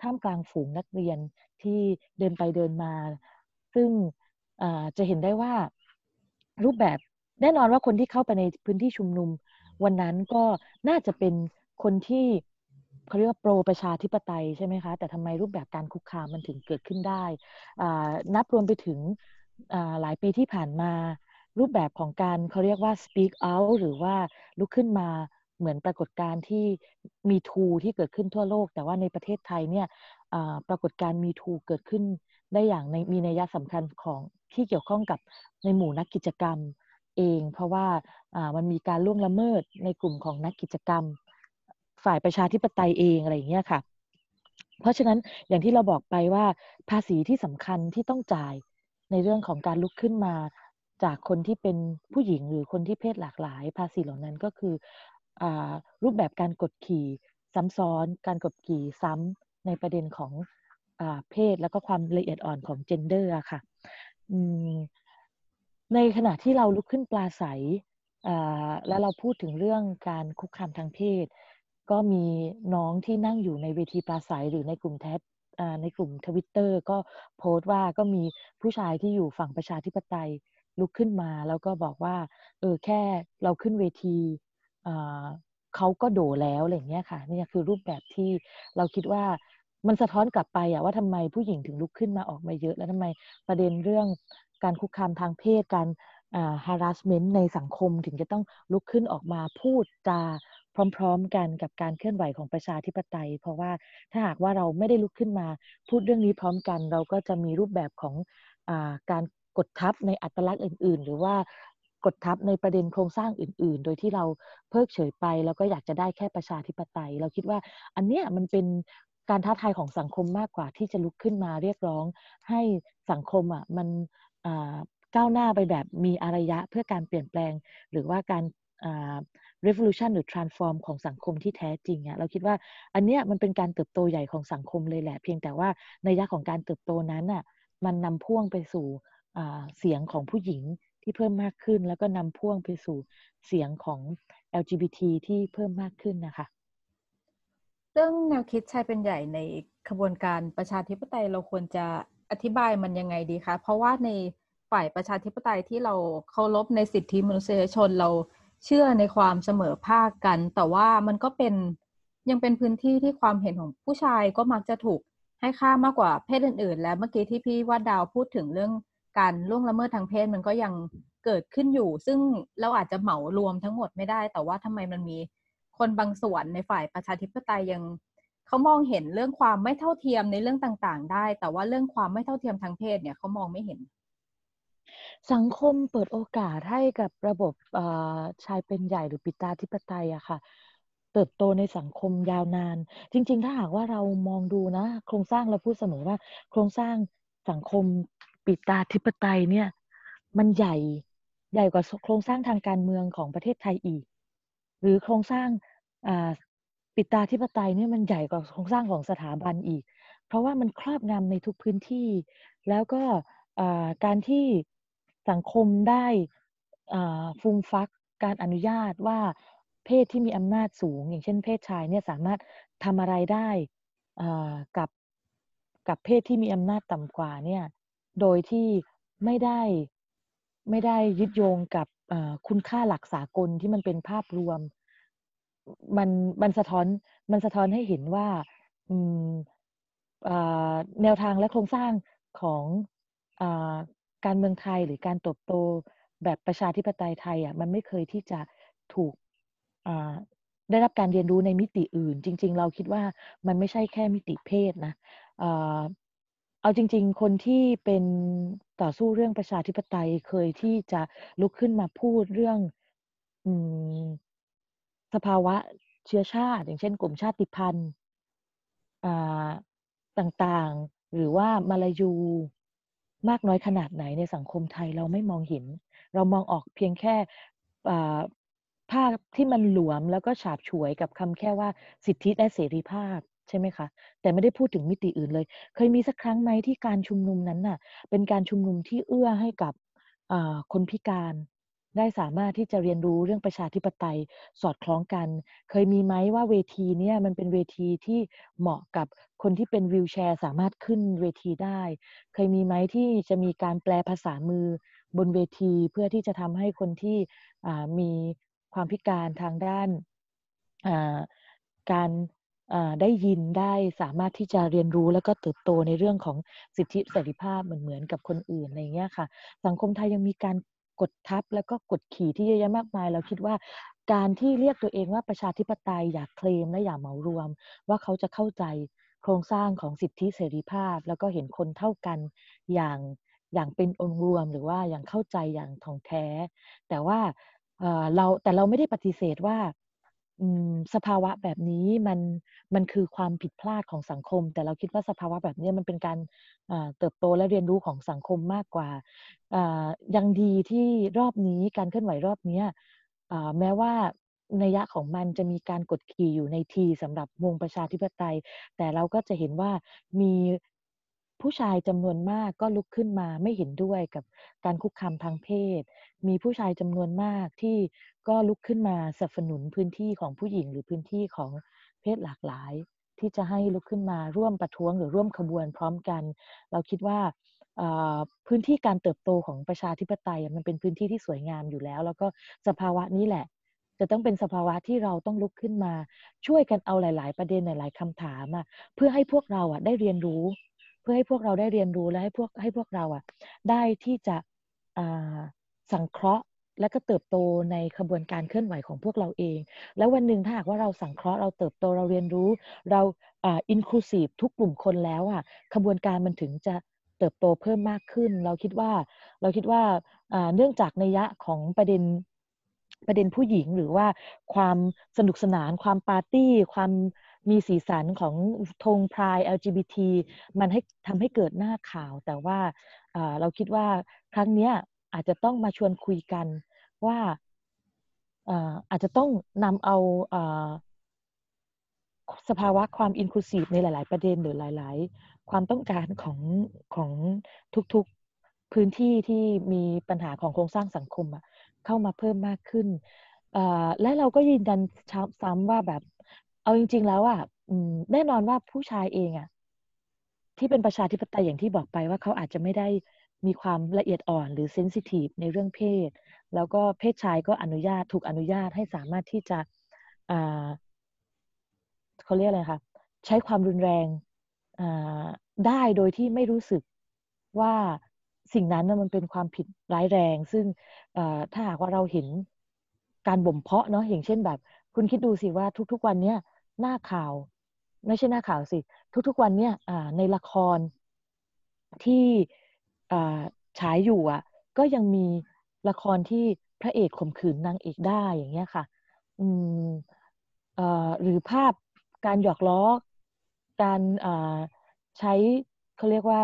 ท่ามกลางฝูงนักเรียนที่เดินไปเดินมา ซึ่ง จะเห็นได้ว่ารูปแบบแน่นอนว่าคนที่เข้าไปในพื้นที่ชุมนุม วันนั้นก็น่าจะเป็นคนที่เขาเรียกว่าโปรประชาธิปไตยใช่ไหมคะ แต่ทำไมรูปแบบการคุกคามมันถึงเกิดขึ้นได้นับรวมไปถึงหลายปีที่ผ่านมา รูปแบบของการเขาเรียกว่า speak out หรือว่าลุกขึ้นมาเหมือนปรากฏการณ์ที่มีทูที่เกิดขึ้นทั่วโลก แต่ว่าในประเทศไทยเนี่ยปรากฏการณ์มีทูเกิดขึ้นได้อย่างในมีนัยสำคัญของ ที่เกี่ยวข้องกับในหมู่นักกิจกรรมเอง เพราะว่ามันมีการล่วงละเมิดในกลุ่มของนักกิจกรรม ฝ่ายประชาธิปไตยเองอะไรอย่างเงี้ยค่ะ เพราะฉะนั้นอย่างที่เราบอกไปว่าภาษีที่สำคัญที่ต้องจ่ายในเรื่องของการลุกขึ้นมาจากคนที่เป็นผู้หญิงหรือคนที่เพศหลากหลาย ภาษีเหล่านั้นก็คืออรูปแบบการกดขี่ซ้ำซ้อน การกดขี่ซ้ำในประเด็นของอเพศแล้วก็ความละเอียดอ่อนของเจนเดอร์ค่ะ ในขณะที่เราลุกขึ้นปลาใสแล้วเราพูดถึงเรื่องการคุกคามทางเพศ ก็มีน้องที่นั่งอยู่ในเวทีปลาใสหรือในกลุ่มแทสในกลุ่มทวิตเตอร์ก็โพสต์ว่าก็มีผู้ชายที่อยู่ฝั่งประชาธิปไตยลุกขึ้นมา แล้วก็บอกว่า เออแค่เราขึ้นเวทีเขาก็โดแล้วอะไรเงี้ยค่ะนี่คือรูปแบบที่เราคิดว่า มันสะท้อนกลับไปอะว่าทำไมผู้หญิงถึงลุกขึ้นมาออกมาเยอะ แล้วทำไมประเด็นเรื่องการคุกคามทางเพศการ harassment ในสังคมถึงจะต้องลุกขึ้นออกมาพูดจาพร้อม ๆ กันกับการเคลื่อนไหวของประชาธิปไตย เพราะว่าถ้าหากว่าเราไม่ได้ลุกขึ้นมาพูดเรื่องนี้พร้อมกัน เราก็จะมีรูปแบบของอการกดทับในอัตลักษณ์อื่น ๆ หรือว่ากดทับในประเด็นโครงสร้างอื่น ๆ โดยที่เราเพิกเฉยไป แล้วก็อยากจะได้แค่ประชาธิปไตย เราคิดว่าอันเนี้ยมันเป็น การท้าทายของสังคมมากกว่าที่จะลุกขึ้นมาเรียกร้อง ให้สังคมอะมันก้าวหน้าไปแบบมีอารยะเพื่อการเปลี่ยนแปลง หรือว่าการ revolution หรือ transform ของสังคมที่แท้จริงอะเราคิดว่าอันเนี้ยมันเป็นการเติบโตใหญ่ของสังคมเลยแหละ เพียงแต่ว่าในยะของการเติบโตนั้นอะมันนำพ่วงไปสู่เสียงของผู้หญิงที่เพิ่มมากขึ้น แล้วก็นำพ่วงไปสู่เสียงของ LGBT ที่เพิ่มมากขึ้นนะคะ เรื่องแนวคิดชายเป็นใหญ่ในขบวนการประชาธิปไตยเราควรจะอธิบายมันยังไงดีคะ เพราะว่าในฝ่ายประชาธิปไตยที่เราเคารพในสิทธิมนุษยชนเราเชื่อในความเสมอภาคกัน แต่ว่ามันก็เป็นยังเป็นพื้นที่ที่ความเห็นของผู้ชายก็มักจะถูกให้ค่ามากกว่าเพศอื่น ๆ และเมื่อกี้ที่พี่ว่าดาวพูดถึงเรื่องการล่วงละเมิดทางเพศมันก็ยังเกิดขึ้นอยู่ ซึ่งเราอาจจะเหมารวมทั้งหมดไม่ได้ แต่ว่าทำไมมันมี คนบางส่วนในฝ่ายประชาธิปไตยยังเขามองเห็นเรื่องความไม่เท่าเทียมในเรื่องต่างๆ ได้ แต่ว่าเรื่องความไม่เท่าเทียมทางเพศเนี่ยเขามองไม่เห็น สังคมเปิดโอกาสให้กับระบบชายเป็นใหญ่หรือปิตาธิปไตยอะค่ะ เติบโตในสังคมยาวนาน จริง ๆ ถ้าหากว่าเรามองดูนะ โครงสร้างเราพูดเสมอว่า โครงสร้างสังคมปิตาธิปไตยเนี่ย มันใหญ่ใหญ่กว่าโครงสร้างทางการเมืองของประเทศไทยอีก หรือโครงสร้างปิตาธิปไตยเนี่ยมันใหญ่กว่าโครงสร้างของสถาบันอีก เพราะว่ามันครอบงำในทุกพื้นที่ แล้วก็การที่สังคมได้ฟูมฟักการอนุญาตว่าเพศที่มีอำนาจสูง อย่างเช่นเพศชายเนี่ยสามารถทำอะไรได้กับกับเพศที่มีอำนาจต่ำกว่าเนี่ยโดยที่ไม่ได้ไม่ได้ยึดโยงกับ คุณค่าหลักสากลที่มันเป็นภาพรวม มันมันสะท้อนมันสะท้อนให้เห็นว่าแนวทางและโครงสร้างของอการเมืองไทยหรือการเติบโตแบบประชาธิปไตยไทยอะมันไม่เคยที่จะถูกได้รับการเรียนรู้ในมิติอื่น จริง ๆ เราคิดว่ามันไม่ใช่แค่มิติเพศนะ เอาจริง ๆ คนที่เป็นต่อสู้เรื่องประชาธิปไตยเคยที่จะลุกขึ้นมาพูดเรื่องสภาวะเชื้อชาติ อย่างเช่น กลุ่มชาติพันธุ์ต่างๆ หรือว่ามาลายูมากน้อยขนาดไหนในสังคมไทยเราไม่มองเห็น เรามองออกเพียงแค่ภาพที่มันหลวมแล้วก็ฉาบฉวยกับคำแค่ว่าสิทธิและเสรีภาพ ใช่ไหมคะ แต่ไม่ได้พูดถึงมิติอื่นเลย เคยมีสักครั้งไหมที่การชุมนุมนั้นน่ะ เป็นการชุมนุมที่เอื้อให้กับคนพิการ ได้สามารถที่จะเรียนรู้เรื่องประชาธิปไตยสอดคล้องกัน เคยมีไหมว่าเวทีเนี้มันเป็นเวทีที่เหมาะกับคนที่เป็นวิวแชร์ สามารถขึ้นเวทีได้ เคยมีไหมที่จะมีการแปลภาษามือบนเวทีเพื่อที่จะทำให้คนที่มีความพิการทางด้านการ ได้ยินได้สามารถที่จะเรียนรู้แล้วก็เติบโตในเรื่องของสิทธิเสรีภาพเหมือนเหมือนกับคนอื่นอะไรเงี้ยค่ะ สังคมไทยยังมีการกดทับแล้วก็กดขี่ที่เยอะแยะมากมาย เราคิดว่าการที่เรียกตัวเองว่าประชาธิปไตยอยากเคลมและอยากเหมารวม ว่าเขาจะเข้าใจโครงสร้างของสิทธิเสรีภาพ แล้วก็เห็นคนเท่ากันอย่างอย่างเป็นองค์รวมหรือว่าอย่างเข้าใจอย่างท่องแท้ แต่ว่าเราแต่เราไม่ได้ปฏิเสธว่า สภาวะแบบนี้มันมันคือความผิดพลาดของสังคม แต่เราคิดว่าสภาวะแบบนี้มันเป็นการเติบโตและเรียนรู้ของสังคมมากกว่ายังดีที่รอบนี้การเคลื่อนไหวรอบนี้แม้ว่านัยยะของมันจะมีการกดขี่อยู่ในทีสำหรับวงประชาธิปไตย แต่เราก็จะเห็นว่ามี ผู้ชายจำนวนมากก็ลุกขึ้นมาไม่เห็นด้วยกับการคุกคามทางเพศ มีผู้ชายจำนวนมากที่ก็ลุกขึ้นมาสนับสนุนพื้นที่ของผู้หญิงหรือพื้นที่ของเพศหลากหลาย ที่จะให้ลุกขึ้นมาร่วมประท้วงหรือร่วมขบวนพร้อมกัน เราคิดว่าพื้นที่การเติบโตของประชาธิปไตยมันเป็นพื้นที่ที่สวยงามอยู่แล้ว แล้วก็สภาวะนี้แหละ จะต้องเป็นสภาวะที่เราต้องลุกขึ้นมา ช่วยกันเอาหลาย ๆ ประเด็นหลาย ๆคำถามเพื่อให้พวกเราได้เรียนรู้ เพื่อให้พวกเราได้เรียนรู้และให้พวกให้พวกเราอะได้ที่จะสังเคราะห์และก็เติบโตในขบวนการเคลื่อนไหวของพวกเราเอง แล้ววันหนึ่งถ้าหากว่าเราสังเคราะห์เราเติบโตเราเรียนรู้ เราอินคลูซีฟทุกกลุ่มคนแล้วอะขบวนการมันถึงจะเติบโตเพิ่มมากขึ้น เราคิดว่าเราคิดว่าเนื่องจากในยะของประเด็นประเด็นผู้หญิงหรือว่าความสนุกสนาน ความปาร์ตี้ ความ มีสีสันของธงพราย LGBT มันให้ทำให้เกิดหน้าข่าว แต่ว่าเราคิดว่าครั้งนี้อาจจะต้องมาชวนคุยกันว่าอาจจะต้องนำเอาสภาวะความอินคลูซีฟในหลาย ๆ ประเด็นหรือหลาย ๆ ความต้องการของของทุก ๆ พื้นที่ที่มีปัญหาของโครงสร้างสังคมเข้ามาเพิ่มมากขึ้นและเราก็ยืนยันซ้ำว่าแบบ เอาจริง ๆ แล้วอะแน่นอนว่าผู้ชายเองอะ ที่เป็นประชาธิปไตยอย่างที่บอกไปว่าเขาอาจจะไม่ได้มีความละเอียดอ่อนหรือเซนซิทีฟในเรื่องเพศ แล้วก็เพศชายก็อนุญาตถูกอนุญาตให้สามารถที่จะเขาเรียกอะไรคะใช้ความรุนแรงได้โดยที่ไม่รู้สึกว่าสิ่งนั้นมันเป็นความผิดร้ายแรง ซึ่งถ้าหากว่าเราเห็นการบ่มเพาะเนาะอย่างเช่นแบบ คุณคิดดูสิว่าทุกๆวันเนี้ย หน้าข่าว ไม่ใช่หน้าข่าวสิ ทุกๆวันเนี่ยในละครที่ฉายอยู่อะ ก็ยังมีละครที่พระเอกข่มขืนนางเอกได้อย่างเงี้ยค่ะอืมอหรือภาพการหยอกล้อ การใช้เขาเรียกว่า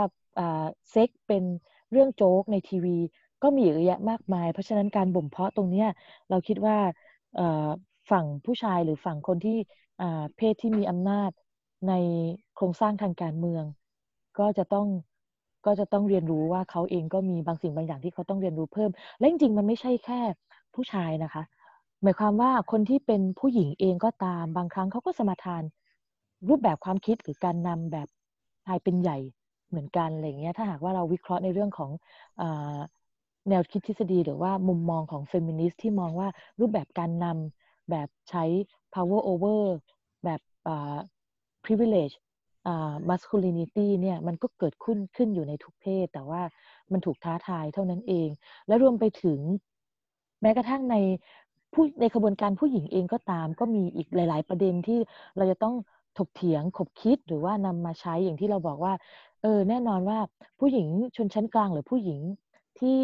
เซ็กเป็นเรื่องโจ๊กในทีวี ก็มีเยอะแยะมากมาย เพราะฉะนั้นการบ่มเพาะตรงเนี้ยเราคิดว่าฝั่งผู้ชายหรือฝั่งคนที่ เพศที่มีอำนาจในโครงสร้างทางการเมือง ก็จะต้องก็จะต้องเรียนรู้ว่าเขาเองก็มีบางสิ่งบางอย่างที่เขาต้องเรียนรู้เพิ่ม และจริงๆมันไม่ใช่แค่ผู้ชายนะคะ หมายความว่าคนที่เป็นผู้หญิงเองก็ตาม บางครั้งเขาก็สมาทานรูปแบบความคิดหรือการนำแบบชายเป็นใหญ่เหมือนกันอะไรเงี้ยถ้าหากว่าเราวิเคราะห์ในเรื่องของอแนวคิดทฤษฎีหรือว่ามุมมองของเฟมินิสต์ที่มองว่ารูปแบบการนำ แบบใช้ power over แบบ privilege masculinity เนี่ยมันก็เกิดขึ้นขึ้นอยู่ในทุกเพศ แต่ว่ามันถูกท้าทายเท่านั้นเอง และรวมไปถึงแม้กระทั่งในผู้ในขบวนการผู้หญิงเองก็ตาม ก็มีอีกหลาย ๆ ประเด็นที่เราจะต้องถกเถียงขบคิดหรือว่านำมาใช้อย่างที่เราบอกว่าเออแน่นอนว่าผู้หญิงชนชั้นกลางหรือผู้หญิงที่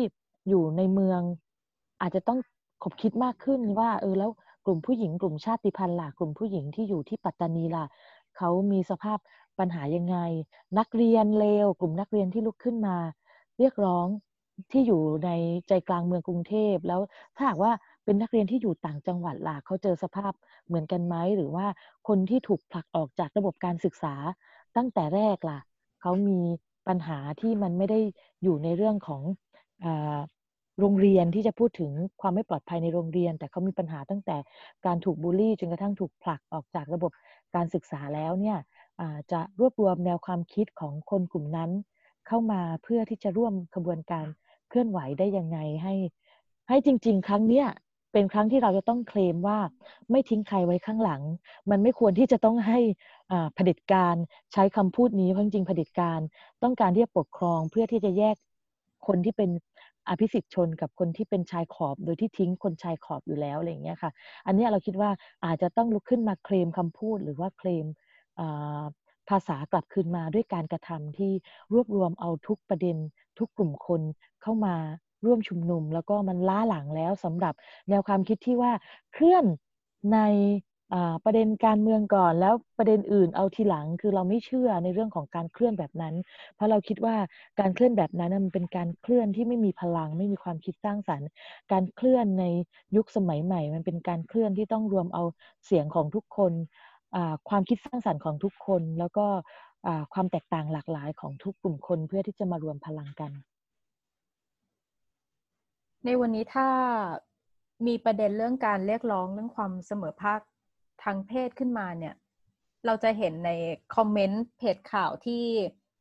อยู่ในเมืองอาจจะต้องขบคิดมากขึ้นว่า เออแล้ว กลุ่มผู้หญิงกลุ่มชาติพันธุ์ล่ะกลุ่มผู้หญิงที่อยู่ที่ปัตตานีล่ะเขามีสภาพปัญหายังไง นักเรียนเลวกลุ่มนักเรียนที่ลุกขึ้นมา เรียกร้องที่อยู่ในใจกลางเมืองกรุงเทพแล้วถ้าหากว่าเป็นนักเรียนที่อยู่ต่างจังหวัดล่ะเขาเจอสภาพเหมือนกันไหมหรือว่าคนที่ถูกผลักออกจากระบบการศึกษา ตั้งแต่แรกล่ะเขามีปัญหาที่มันไม่ได้อยู่ในเรื่องของ โรงเรียนที่จะพูดถึงความไม่ปลอดภัยในโรงเรียน แต่เขามีปัญหาตั้งแต่การถูกบูลลี่จนกระทั่งถูกผลักออกจากระบบการศึกษาแล้วเนี่ยจะรวบรวมแนวความคิดของคนกลุ่มนั้น เข้ามาเพื่อที่จะร่วมขบวนการเคลื่อนไหวได้ยังไงให้ ให้จริง ๆ ครั้งเนี้ยเป็นครั้งที่เราจะต้องเคลมว่าไม่ทิ้งใครไว้ข้างหลัง มันไม่ควรที่จะต้องให้เผด็จการใช้คำพูดนี้เพราะจริงเผด็จการต้องการที่จะปกครองเพื่อที่จะแยกคนที่เป็น อภิสิทธิชนกับคนที่เป็นชายขอบโดยที่ทิ้งคนชายขอบอยู่แล้วอะไรอย่างเงี้ยค่ะ อันนี้เราคิดว่าอาจจะต้องลุกขึ้นมาเคลมคำพูดหรือว่าเคลมภาษากลับคืนมาด้วยการกระทำที่รวบรวมเอาทุกประเด็น ทุกกลุ่มคนเข้ามาร่วมชุมนุม แล้วก็มันล้าหลังแล้วสำหรับแนวความคิดที่ว่าเคลื่อนใน ประเด็นการเมืองก่อน แล้วประเด็นอื่นเอาทีหลังคือเราไม่เชื่อในเรื่องของการเคลื่อนแบบนั้น เพราะเราคิดว่าการเคลื่อนแบบนั้นมันเป็นการเคลื่อนที่ไม่มีพลัง ไม่มีความคิดสร้างสรรค์ การเคลื่อนในยุคสมัยใหม่ มันเป็นการเคลื่อนที่ต้องรวมเอาเสียงของทุกคนความคิดสร้างสรรค์ของทุกคน แล้วก็ความแตกต่างหลากหลายของทุกกลุ่มคนเพื่อที่จะมารวมพลังกัน ในวันนี้ถ้ามีประเด็นเรื่องการเรียกร้องเรื่องความเสมอภาค ทางเพศขึ้นมาเนี่ย เราจะเห็นในคอมเมนต์เพจข่าวที่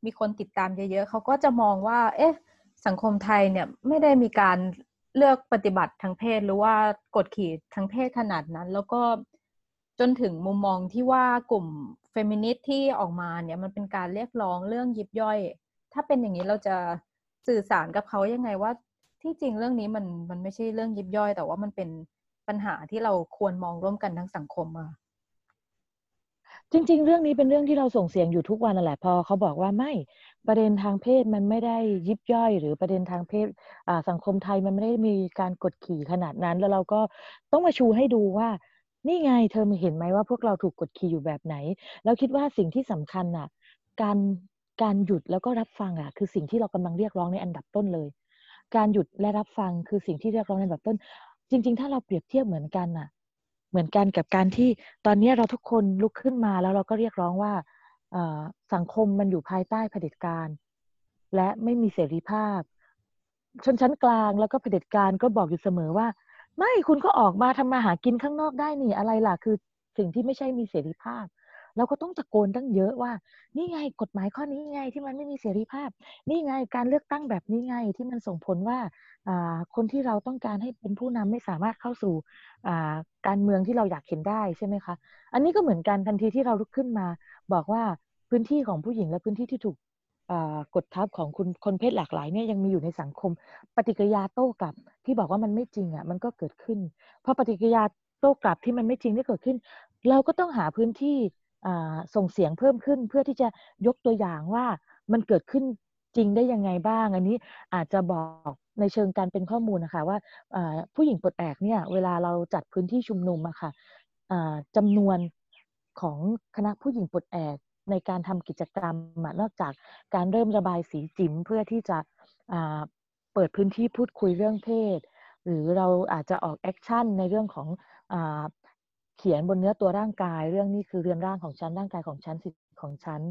มีคนติดตามเยอะๆเขาก็จะมองว่า เอ๊ะ สังคมไทยเนี่ยไม่ได้มีการเลือกปฏิบัติทางเพศหรือว่ากดขี่ทางเพศขนาดนั้น แล้วก็จนถึงมุมมองที่ว่ากลุ่มเฟมินิสต์ที่ออกมาเนี่ยมันเป็นการเรียกร้องเรื่องยิบย่อย ถ้าเป็นอย่างนี้เราจะสื่อสารกับเขายังไงว่าที่จริงเรื่องนี้มันมันไม่ใช่เรื่องยิบย่อย แต่ว่ามันเป็น ปัญหาที่เราควรมองร่วมกันทั้งสังคมอะจริง ๆ เรื่องนี้เป็นเรื่องที่เราส่งเสียงอยู่ทุกวันนั่นแหละพอเขาบอกว่าไม่ประเด็นทางเพศมันไม่ได้ยิบย่อย หรือประเด็นทางเพศสังคมไทยมันไม่ได้มีการกดขี่ขนาดนั้น แล้วเราก็ต้องมาชูให้ดูว่า นี่ไงเธอเห็นไหมว่าพวกเราถูกกดขี่อยู่แบบไหน แล้วคิดว่าสิ่งที่สำคัญอะ การการหยุดแล้วก็รับฟังอะ คือสิ่งที่เรากำลังเรียกร้องในอันดับต้นเลย การหยุดและรับฟังคือสิ่งที่เรียกร้องในอันดับต้น จริง ๆ ถ้าเราเปรียบเทียบเหมือนกันน่ะ เหมือนกันกับการที่ตอนนี้เราทุกคนลุกขึ้นมาแล้วเราก็เรียกร้องว่าสังคมมันอยู่ภายใต้เผด็จการ และไม่มีเสรีภาพ ชนชั้นกลางแล้วก็เผด็จการก็บอกอยู่เสมอว่า ไม่คุณก็ออกมาทำมาหากินข้างนอกได้นี่อะไรล่ะคือสิ่งที่ไม่ใช่มีเสรีภาพ เราก็ต้องตะโกนตั้งเยอะว่า นี่ไงกฎหมายข้อนี้ไงที่มันไม่มีเสรีภาพ นี่ไงการเลือกตั้งแบบนี้ไงที่มันส่งผลว่าคนที่เราต้องการให้เป็นผู้นำไม่สามารถเข้าสู่การเมืองที่เราอยากเห็นได้ใช่ไหมคะ อันนี้ก็เหมือนกันทันทีที่เราลุกขึ้นมา บอกว่าพื้นที่ของผู้หญิงและพื้นที่ที่ถูกกดทับของคุณคนเพศหลากหลายเนี่ยยังมีอยู่ในสังคม ปฏิกิริยาโต้กลับ ที่บอกว่ามันไม่จริงอะมันก็เกิดขึ้นพอปฏิกิริยาโต้กลับที่มันไม่จริงที่เกิดขึ้น เราก็ต้องหาพื้นที่ ส่งเสียงเพิ่มขึ้นเพื่อที่จะยกตัวอย่างว่ามันเกิดขึ้นจริงได้ยังไงบ้าง อันนี้อาจจะบอกในเชิงการเป็นข้อมูลนะคะว่าผู้หญิงปลดแอกเนี่ยเวลาเราจัดพื้นที่ชุมนุมอะค่ะจำนวนของคณะผู้หญิงปลดแอกในการทำกิจกรรมนอกจากการเริ่มระบายสีจิ๋มเพื่อที่จะเปิดพื้นที่พูดคุยเรื่องเพศ หรือเราอาจจะออกแอคชั่นในเรื่องของ เขียนบนเนื้อตัวร่างกาย เรื่องนี้คือเรือนร่างของฉันร่างกายของฉันสิทธิของฉัน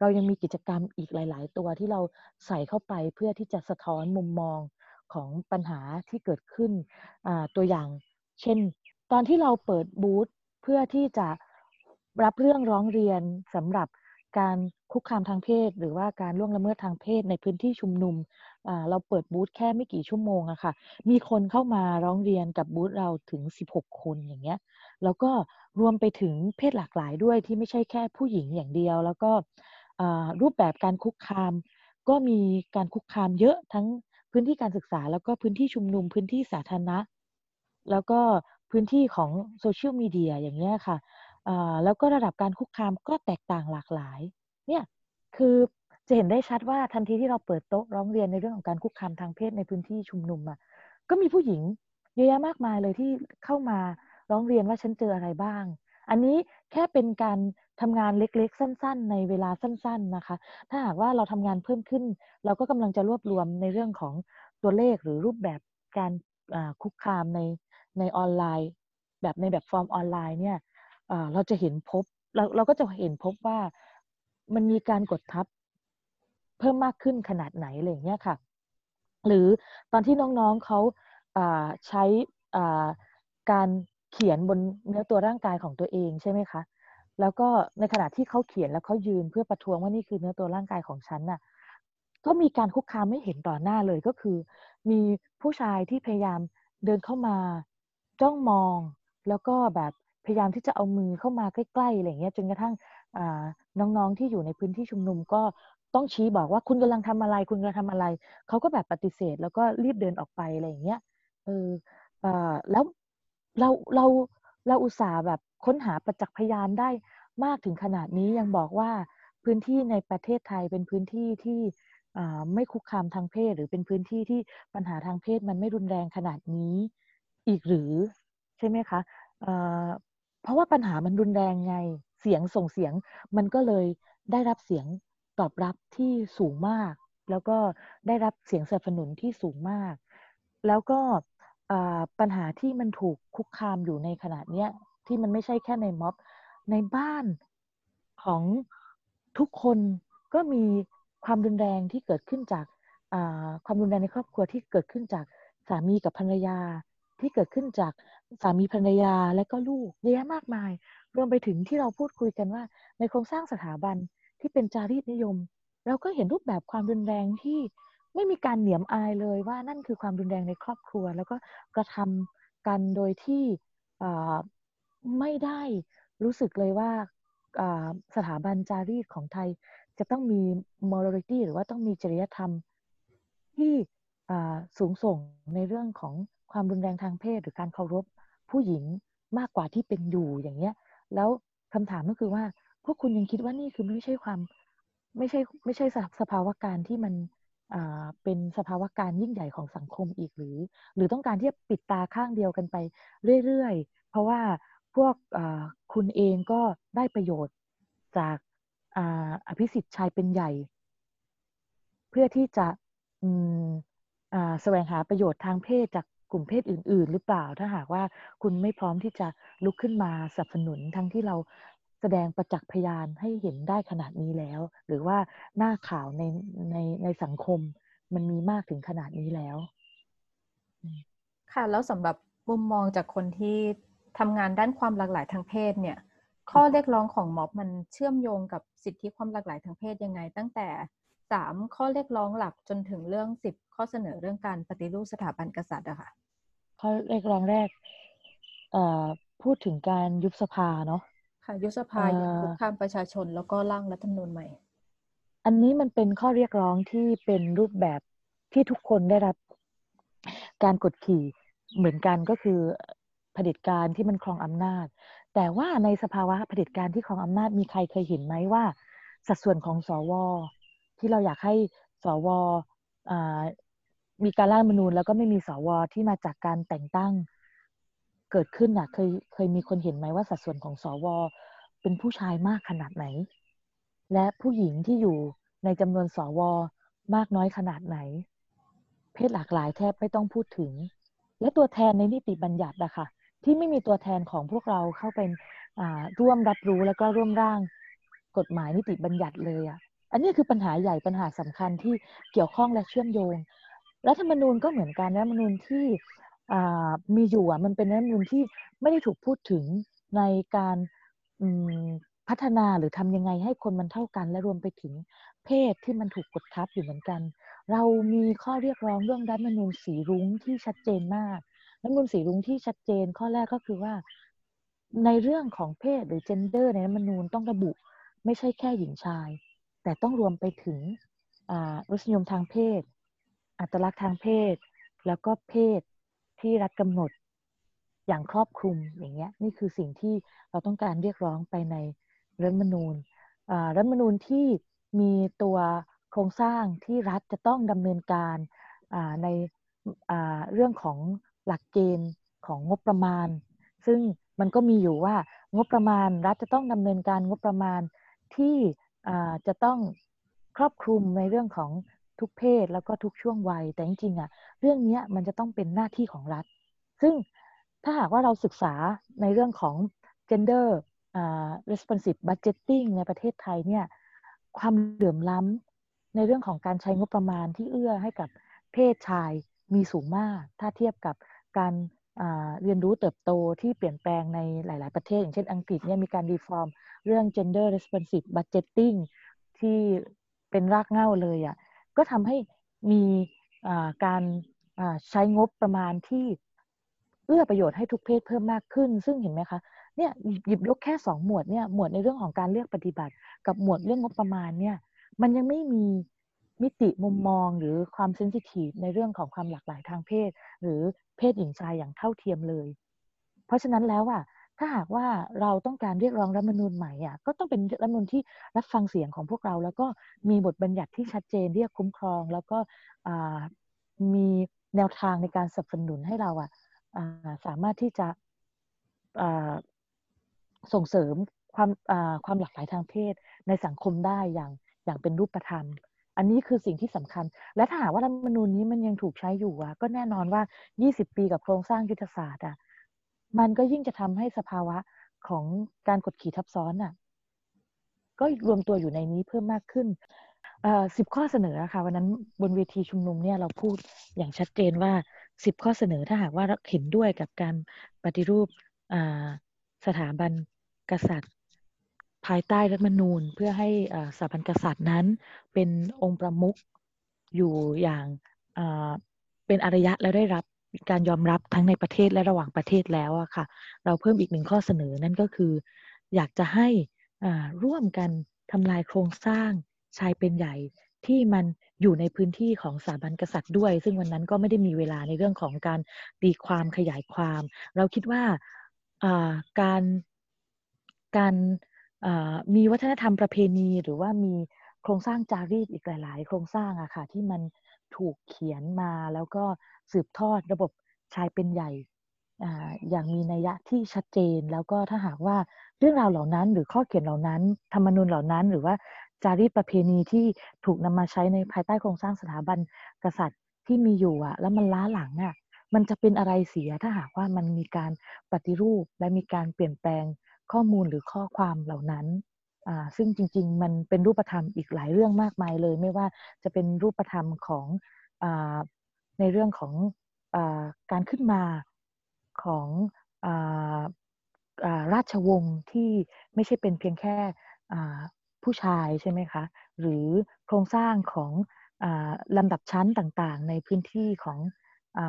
เรายังมีกิจกรรมอีกหลาย ๆ ตัวที่เราใส่เข้าไปเพื่อที่จะสะท้อนมุมมองของปัญหาที่เกิดขึ้นตัวอย่าง เช่น ตอนที่เราเปิดบูธเพื่อที่จะรับเรื่องร้องเรียนสำหรับการคุกคามทางเพศ หรือว่าการล่วงละเมิดทางเพศในพื้นที่ชุมนุม เราเปิดบูธแค่ไม่กี่ชั่วโมงอะค่ะ มีคนเข้ามาร้องเรียนกับบูธเราถึง 16 คนอย่างเงี้ย แล้วก็รวมไปถึงเพศหลากหลายด้วยที่ไม่ใช่แค่ผู้หญิงอย่างเดียว แล้วก็รูปแบบการคุกคาม ก็มีการคุกคามเยอะทั้งพื้นที่การศึกษา แล้วก็พื้นที่ชุมนุมพื้นที่สาธารณะ แล้วก็พื้นที่ของโซเชียลมีเดียอย่างเงี้ยค่ะแล้วก็ระดับการคุกคามก็แตกต่างหลากหลาย เนี่ยคือ จะเห็นได้ชัดว่าทันทีที่เราเปิดโต๊ะร้องเรียนในเรื่องของการคุกคามทางเพศในพื้นที่ชุมนุมอะก็มีผู้หญิงเยอะแยะมากมายเลยที่เข้ามาร้องเรียนว่าฉันเจออะไรบ้าง อันนี้แค่เป็นการทำงานเล็กๆ สั้น ๆ ในเวลาสั้น ๆนะคะ ถ้าหากว่าเราทำงานเพิ่มขึ้น เราก็กำลังจะรวบรวมในเรื่องของตัวเลขหรือรูปแบบการคุกคามในในออนไลน์ แบบในแบบฟอร์มออนไลน์เนี่ยเราจะเห็นพบเราเราก็จะเห็นพบว่ามันมีการกดทับ เพิ่มมากขึ้นขนาดไหนอะไรเงี้ยค่ะ หรือตอนที่น้องๆเขาใช้การเขียนบนเนื้อตัวร่างกายของตัวเองใช่ไหมคะแล้วก็ในขณะที่เขาเขียนแล้วเขายืนเพื่อประท้วงว่านี่คือเนื้อตัวร่างกายของฉันน่ะก็มีการคุกคามไม่เห็นต่อหน้าเลยก็คือ มีผู้ชายที่พยายามเดินเข้ามาจ้องมอง แล้วก็แบบพยายามที่จะเอามือเข้ามาใกล้ๆอะไรเงี้ยจนกระทั่งน้องๆที่อยู่ในพื้นที่ชุมนุมก็ ต้องชี้บอกว่าคุณกำลังทำอะไร คุณกำลังทำอะไร เขาก็แบบปฏิเสธ แล้วก็รีบเดินออกไปอะไรอย่างเงี้ยเออเออแล้วเราเราเราอุตส่าห์แบบค้นหาประจักษ์พยานได้มากถึงขนาดนี้ยังบอกว่าพื้นที่ในประเทศไทยเป็นพื้นที่ที่ไม่คุกคามทางเพศ หรือเป็นพื้นที่ที่ปัญหาทางเพศมันไม่รุนแรงขนาดนี้อีกหรือใช่ไหมคะเพราะว่าปัญหามันรุนแรงไงเสียงส่งเสียงมันก็เลยได้รับเสียง ตอบรับที่สูงมาก แล้วก็ได้รับเสียงสนับสนุนที่สูงมาก แล้วก็ปัญหาที่มันถูกคุกคามอยู่ในขณะนี้ยที่มันไม่ใช่แค่ในม็อบในบ้านของทุกคนก็มีความรุนแรงที่เกิดขึ้นจากความรุนแรงในครอบครัวที่เกิดขึ้นจากสามีกับภรรยา ที่เกิดขึ้นจากสามีภรรยาและก็ลูกเยอะมากมาย รวมไปถึงที่เราพูดคุยกันว่า ในโครงสร้างสถาบัน ที่เป็นจารีตนิยม เราก็เห็นรูปแบบความรุนแรงที่ไม่มีการเหนียมอายเลยว่านั่นคือความรุนแรงในครอบครัว แล้วก็กระทำกันโดยที่ไม่ได้รู้สึกเลยว่าสถาบันจารีตของไทย จะต้องมี morality หรือว่าต้องมีจริยธรรม ที่สูงส่งในเรื่องของความรุนแรงทางเพศ หรือการเคารพผู้หญิงมากกว่าที่เป็นอยู่อย่างเงี้ย แล้วคำถามก็คือว่า พวกคุณยังคิดว่านี่คือไม่ใช่ความไม่ใช่ไม่ใช่สภาวะการที่มันเป็นสภาวะการยิ่งใหญ่ของสังคมอีกหรือ หรือต้องการที่จะปิดตาข้างเดียวกันไปเรื่อยๆ เพราะว่าพวกคุณเองก็ได้ประโยชน์จากอภิสิทธิ์ชายเป็นใหญ่ เพื่อที่จะแสวงหาประโยชน์ทางเพศจากกลุ่มเพศอื่น ๆ หรือเปล่าถ้าหากว่าคุณไม่พร้อมที่จะลุกขึ้นมาสนับสนุนทั้งที่เรา แสดงประจักษ์พยานให้เห็นได้ขนาดนี้แล้ว หรือว่าหน้าข่าวในในในสังคมมันมีมากถึงขนาดนี้แล้ว ค่ะแล้วสำหรับมุมมองจากคนที่ทำงานด้านความหลากหลายทางเพศเนี่ย ข้อเรียกร้องของม็อบมันเชื่อมโยงกับสิทธิความหลากหลายทางเพศยังไง ตั้งแต่สามข้อเรียกร้องหลักจนถึงเรื่องสิบข้อเสนอเรื่องการปฏิรูปสถาบันกษัตริย์อะค่ะข้อเรียกร้องแรกพูดถึงการยุบสภาเนาะ ค่ะยุบสภาอย่างคุกคามประชาชนแล้วก็ร่างรัฐธรรมนูญใหม่ อันนี้มันเป็นข้อเรียกร้องที่เป็นรูปแบบที่ทุกคนได้รับการกดขี่เหมือนกันก็คือเผด็จการที่มันครองอำนาจ แต่ว่าในสภาวะเผด็จการที่ครองอำนาจมีใครเคยเห็นไหมว่า สัดส่วนของสวที่เราอยากให้สวมีการร่างมนูญแล้วก็ไม่มีสวที่มาจากการแต่งตั้ง เกิดขึ้นอะ เคยเคยมีคนเห็นไหมว่าสัดส่วนของสวเป็นผู้ชายมากขนาดไหน และผู้หญิงที่อยู่ในจำนวนสวมากน้อยขนาดไหน เพศหลากหลายแทบไม่ต้องพูดถึง และตัวแทนในนิติบัญญัติอะค่ะที่ไม่มีตัวแทนของพวกเราเข้าเป็นร่วมรับรู้แล้วก็ร่วมร่างกฎหมายนิติบัญญัติเลยอะอันนี้คือปัญหาใหญ่ปัญหาสำคัญที่เกี่ยวข้องและเชื่อมโยง รัฐธรรมนูญก็เหมือนกันรัฐธรรมนูญที่ มีอยู่อะมันเป็นรัฐมนูญที่ไม่ได้ถูกพูดถึงในการพัฒนาหรือทำยังไงให้คนมันเท่ากัน และรวมไปถึงเพศที่มันถูกกดทับอยู่เหมือนกัน เรามีข้อเรียกร้องเรื่องรัฐมนูญสีรุ้งที่ชัดเจนมากรัฐมนูญสีรุ้งที่ชัดเจนข้อแรกก็คือว่า ในเรื่องของเพศหรือเจนเดอร์ในรัฐมนูญต้องระบุ ไม่ใช่แค่หญิงชาย แต่ต้องรวมไปถึงรสนิยมทางเพศ อัตลักษณ์ทางเพศ แล้วก็เพศ ที่รัฐกำหนดอย่างครอบคลุมอย่างเงี้ยนี่คือสิ่งที่เราต้องการเรียกร้องไปในรัฐมนูญรัฐมนูญที่มีตัวโครงสร้างที่รัฐจะต้องดำเนินการในเรื่องของหลักเกณฑ์ของงบประมาณ ซึ่งมันก็มีอยู่ว่างบประมาณรัฐจะต้องดำเนินการงบประมาณที่จะต้องครอบคลุมในเรื่องของ ทุกเพศแล้วก็ทุกช่วงวัย แต่จริงๆอะเรื่องนี้มันจะต้องเป็นหน้าที่ของรัฐ ซึ่งถ้าหากว่าเราศึกษาในเรื่องของ gender uh, responsive budgeting ในประเทศไทยเนี่ยความเหลื่อมล้ำในเรื่องของการใช้งบประมาณที่เอื้อให้กับเพศชายมีสูงมาก ถ้าเทียบกับการเรียนรู้เติบโตที่เปลี่ยนแปลงในหลาย ๆ ประเทศ อย่างเช่นอังกฤษเนี่ยมีการรีฟอร์มเรื่อง gender responsive budgeting ที่เป็นรากเหง้าเลยอะ่ะ ก็ทำให้มีการใช้งบประมาณที่เอื้อประโยชน์ให้ทุกเพศเพิ่มมากขึ้น ซึ่งเห็นไหมคะเนี่ยหยิบยกแค่สองหมวดเนี่ยหมวดในเรื่องของการเลือกปฏิบัติ กับหมวดเรื่องงบประมาณเนี่ยมันยังไม่มีมิติมุมมองหรือความเซนซิทีฟในเรื่องของความหลากหลายทางเพศ หรือเพศหญิงชายอย่างเท่าเทียมเลย เพราะฉะนั้นแล้วอะ ถ้าหากว่าเราต้องการเรียกร้องรัฐมนูญใหม่อะก็ต้องเป็นรัฐมนูญที่รับฟังเสียงของพวกเรา แล้วก็มีบทบัญญัติที่ชัดเจนเรียกคุ้มครอง แล้วก็มีแนวทางในการสนับสนุนให้เราอะสามารถที่จะส่งเสริมความความหลากหลายทางเพศในสังคมได้อย่างอย่างเป็นรูปธรรม อันนี้คือสิ่งที่สำคัญ และถ้าหากว่ารัฐมนูญนี้มันยังถูกใช้อยู่อะก็แน่นอนว่า 20 ปีกับโครงสร้างยุทธศาสตร์อะ มันก็ยิ่งจะทำให้สภาวะของการกดขี่ทับซ้อนอะ ก็รวมตัวอยู่ในนี้เพิ่มมากขึ้นสิบข้อเสนอค่ะวันนั้นบนเวทีชุมนุมเนี่ยเราพูดอย่างชัดเจนว่าสิบข้อเสนอถ้าหากว่าเห็นด้วยกับการปฏิรูปสถาบันกษัตริย์ ภายใต้รัฐมนูญ เพื่อให้สถาบันกษัตริย์นั้น เป็นองค์ประมุขอยู่อย่างเป็นอารยะและได้รับ มีการยอมรับทั้งในประเทศและระหว่างประเทศแล้วอะค่ะ เราเพิ่มอีกหนึ่งข้อเสนอนั่นก็คือ อยากจะให้ร่วมกันทำลายโครงสร้างชายเป็นใหญ่ที่มันอยู่ในพื้นที่ของสถาบันกษัตริย์ด้วย ซึ่งวันนั้นก็ไม่ได้มีเวลาในเรื่องของการตีความขยายความ เราคิดว่าการการมีวัฒนธรรมประเพณีหรือว่ามีโครงสร้างจารีตอีกหลาย ๆ โครงสร้างอะค่ะที่มันถูกเขียนมาแล้วก็ สืบทอดระบบชายเป็นใหญ่อย่างมีนัยยะที่ชัดเจน แล้วก็ถ้าหากว่าเรื่องราวเหล่านั้น หรือข้อเขียนเหล่านั้น ธรรมนูญเหล่านั้น หรือว่าจารีตประเพณีที่ถูกนำมาใช้ในภายใต้โครงสร้างสถาบันกษัตริย์ที่มีอยู่อะแล้วมันล้าหลังอะมันจะเป็นอะไรเสียถ้าหากว่ามันมีการปฏิรูปและมีการเปลี่ยนแปลงข้อมูลหรือข้อความเหล่านั้นซึ่งจริง ๆ มันเป็นรูปธรรมอีกหลายเรื่องมากมายเลย ไม่ว่าจะเป็นรูปธรรมของ ในเรื่องของอการขึ้นมาของอราชวงศ์ที่ไม่ใช่เป็นเพียงแค่ผู้ชายใช่ไหมคะหรือโครงสร้างของอลำดับชั้นต่างๆ ในพื้นที่ของอ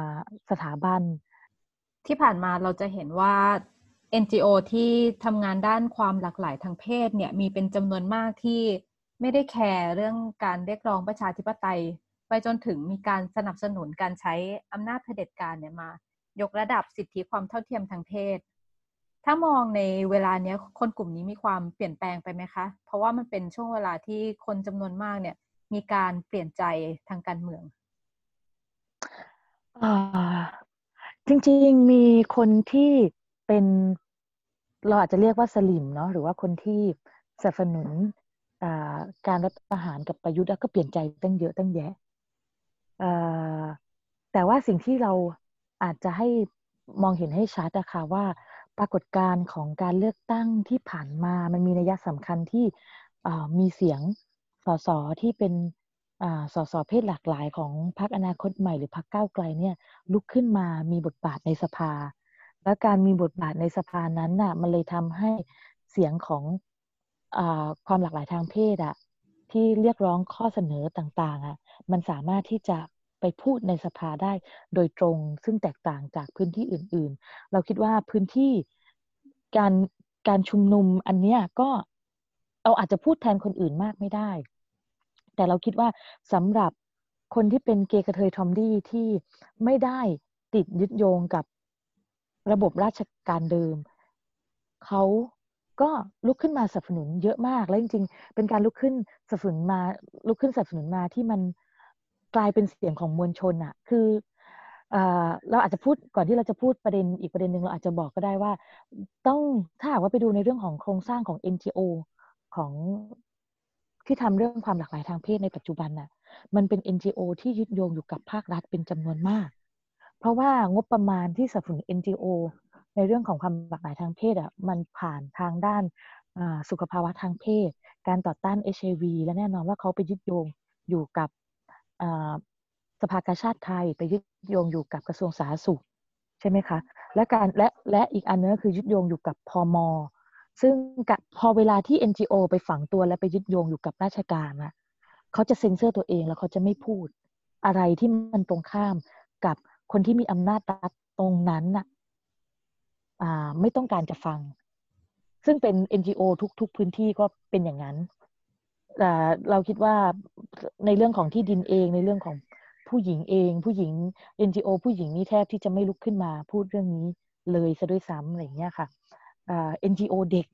สถาบัน ที่ผ่านมาเราจะเห็นว่า NGO ที่ทำงานด้านความหลากหลายทางเพศเนี่ยมีเป็นจำนวนมากที่ไม่ได้แคร์เรื่องการเรียกร้องประชาธิปไตย ไปจนถึงมีการสนับสนุนการใช้อำนาจเผด็จการเนี่ยมา ยกระดับสิทธิความเท่าเทียมทางเพศ ถ้ามองในเวลาเนี้ยคนกลุ่มนี้มีความเปลี่ยนแปลงไปไหมคะ เพราะว่ามันเป็นช่วงเวลาที่คนจำนวนมากเนี่ย มีการเปลี่ยนใจทางการเมืองอจริงๆมีคนที่เป็นเราอาจจะเรียกว่าสลิมเนาะหรือว่าคนที่สนับสนุนการรัฐประหารกับประยุทธ์ก็เปลี่ยนใจตั้งเยอะตั้งแยะ แต่ว่าสิ่งที่เราอาจจะให้มองเห็นให้ชัดนะคะว่าปรากฏการณ์ของการเลือกตั้งที่ผ่านมา มันมีนัยสำคัญที่มีเสียงสสที่เป็นสสเพศหลากหลายของพรรคอนาคตใหม่หรือพรรคก้าวไกลเนี่ยลุกขึ้นมามีบทบาทในสภา และการมีบทบาทในสภานั้นน่ะมันเลยทำให้เสียงของอความหลากหลายทางเพศอะที่เรียกร้องข้อเสนอต่างๆอะ มันสามารถที่จะไปพูดในสภาได้โดยตรงซึ่งแตกต่างจากพื้นที่อื่น ๆ เราคิดว่าพื้นที่การการชุมนุมอันเนี้ยก็เราอาจจะพูดแทนคนอื่นมากไม่ได้ แต่เราคิดว่าสำหรับคนที่เป็นเกย์กระเทยทอมดี้ที่ไม่ได้ติดยึดโยงกับระบบราชการเดิม เขาก็ลุกขึ้นมาสนับสนุนเยอะมาก แล้วจริงๆ เป็นการลุกขึ้นสนับสนุนมาลุกขึ้นสนับสนุนมาที่มัน กลายเป็นเสียงของมวลชนอะคือเราอาจจะพูดก่อนที่เราจะพูดประเด็นอีกประเด็นหนึ่งเราอาจจะบอกก็ได้ว่า ต้องถ้าหากว่าไปดูในเรื่องของโครงสร้างของ NGO ของที่ทำเรื่องความหลากหลายทางเพศในปัจจุบันน่ะ มันเป็น NGO ที่ยึดโยงอยู่กับภาครัฐเป็นจำนวนมาก เพราะว่างบประมาณที่สนับสนุน NGO ในเรื่องของความหลากหลายทางเพศอะมันผ่านทางด้านสุขภาวะทางเพศ การต่อต้าน HIV และแน่นอนว่าเขาไปยึดโยงอยู่กับ สภากาชาติไทยไปยึดโยงอยู่กับกระทรวงสาธารณสุขใช่ไหมคะและการและและอีกอันนึงก็คือยึดโยงอยู่กับพอมซึ่งพอเวลาที่ NGO ไปฝังตัวและไปยึดโยงอยู่กับราชการอะเขาจะเซ็นเซอร์ตัวเองแล้วเขาจะไม่พูด อะไรที่มันตรงข้ามกับคนที่มีอำนาจรัฐตรงนั้นน่ะไม่ต้องการจะฟัง ซึ่งเป็น NGO ทุก ๆ พื้นที่ก็เป็นอย่างนั้น แต่เราคิดว่าในเรื่องของที่ดินเองในเรื่องของผู้หญิงเอง ผู้หญิง NGO ผู้หญิงนี่แทบที่จะไม่ลุกขึ้นมาพูดเรื่องนี้เลยซะด้วยซ้ำอะไรเงี้ยค่ะ NGO เด็ก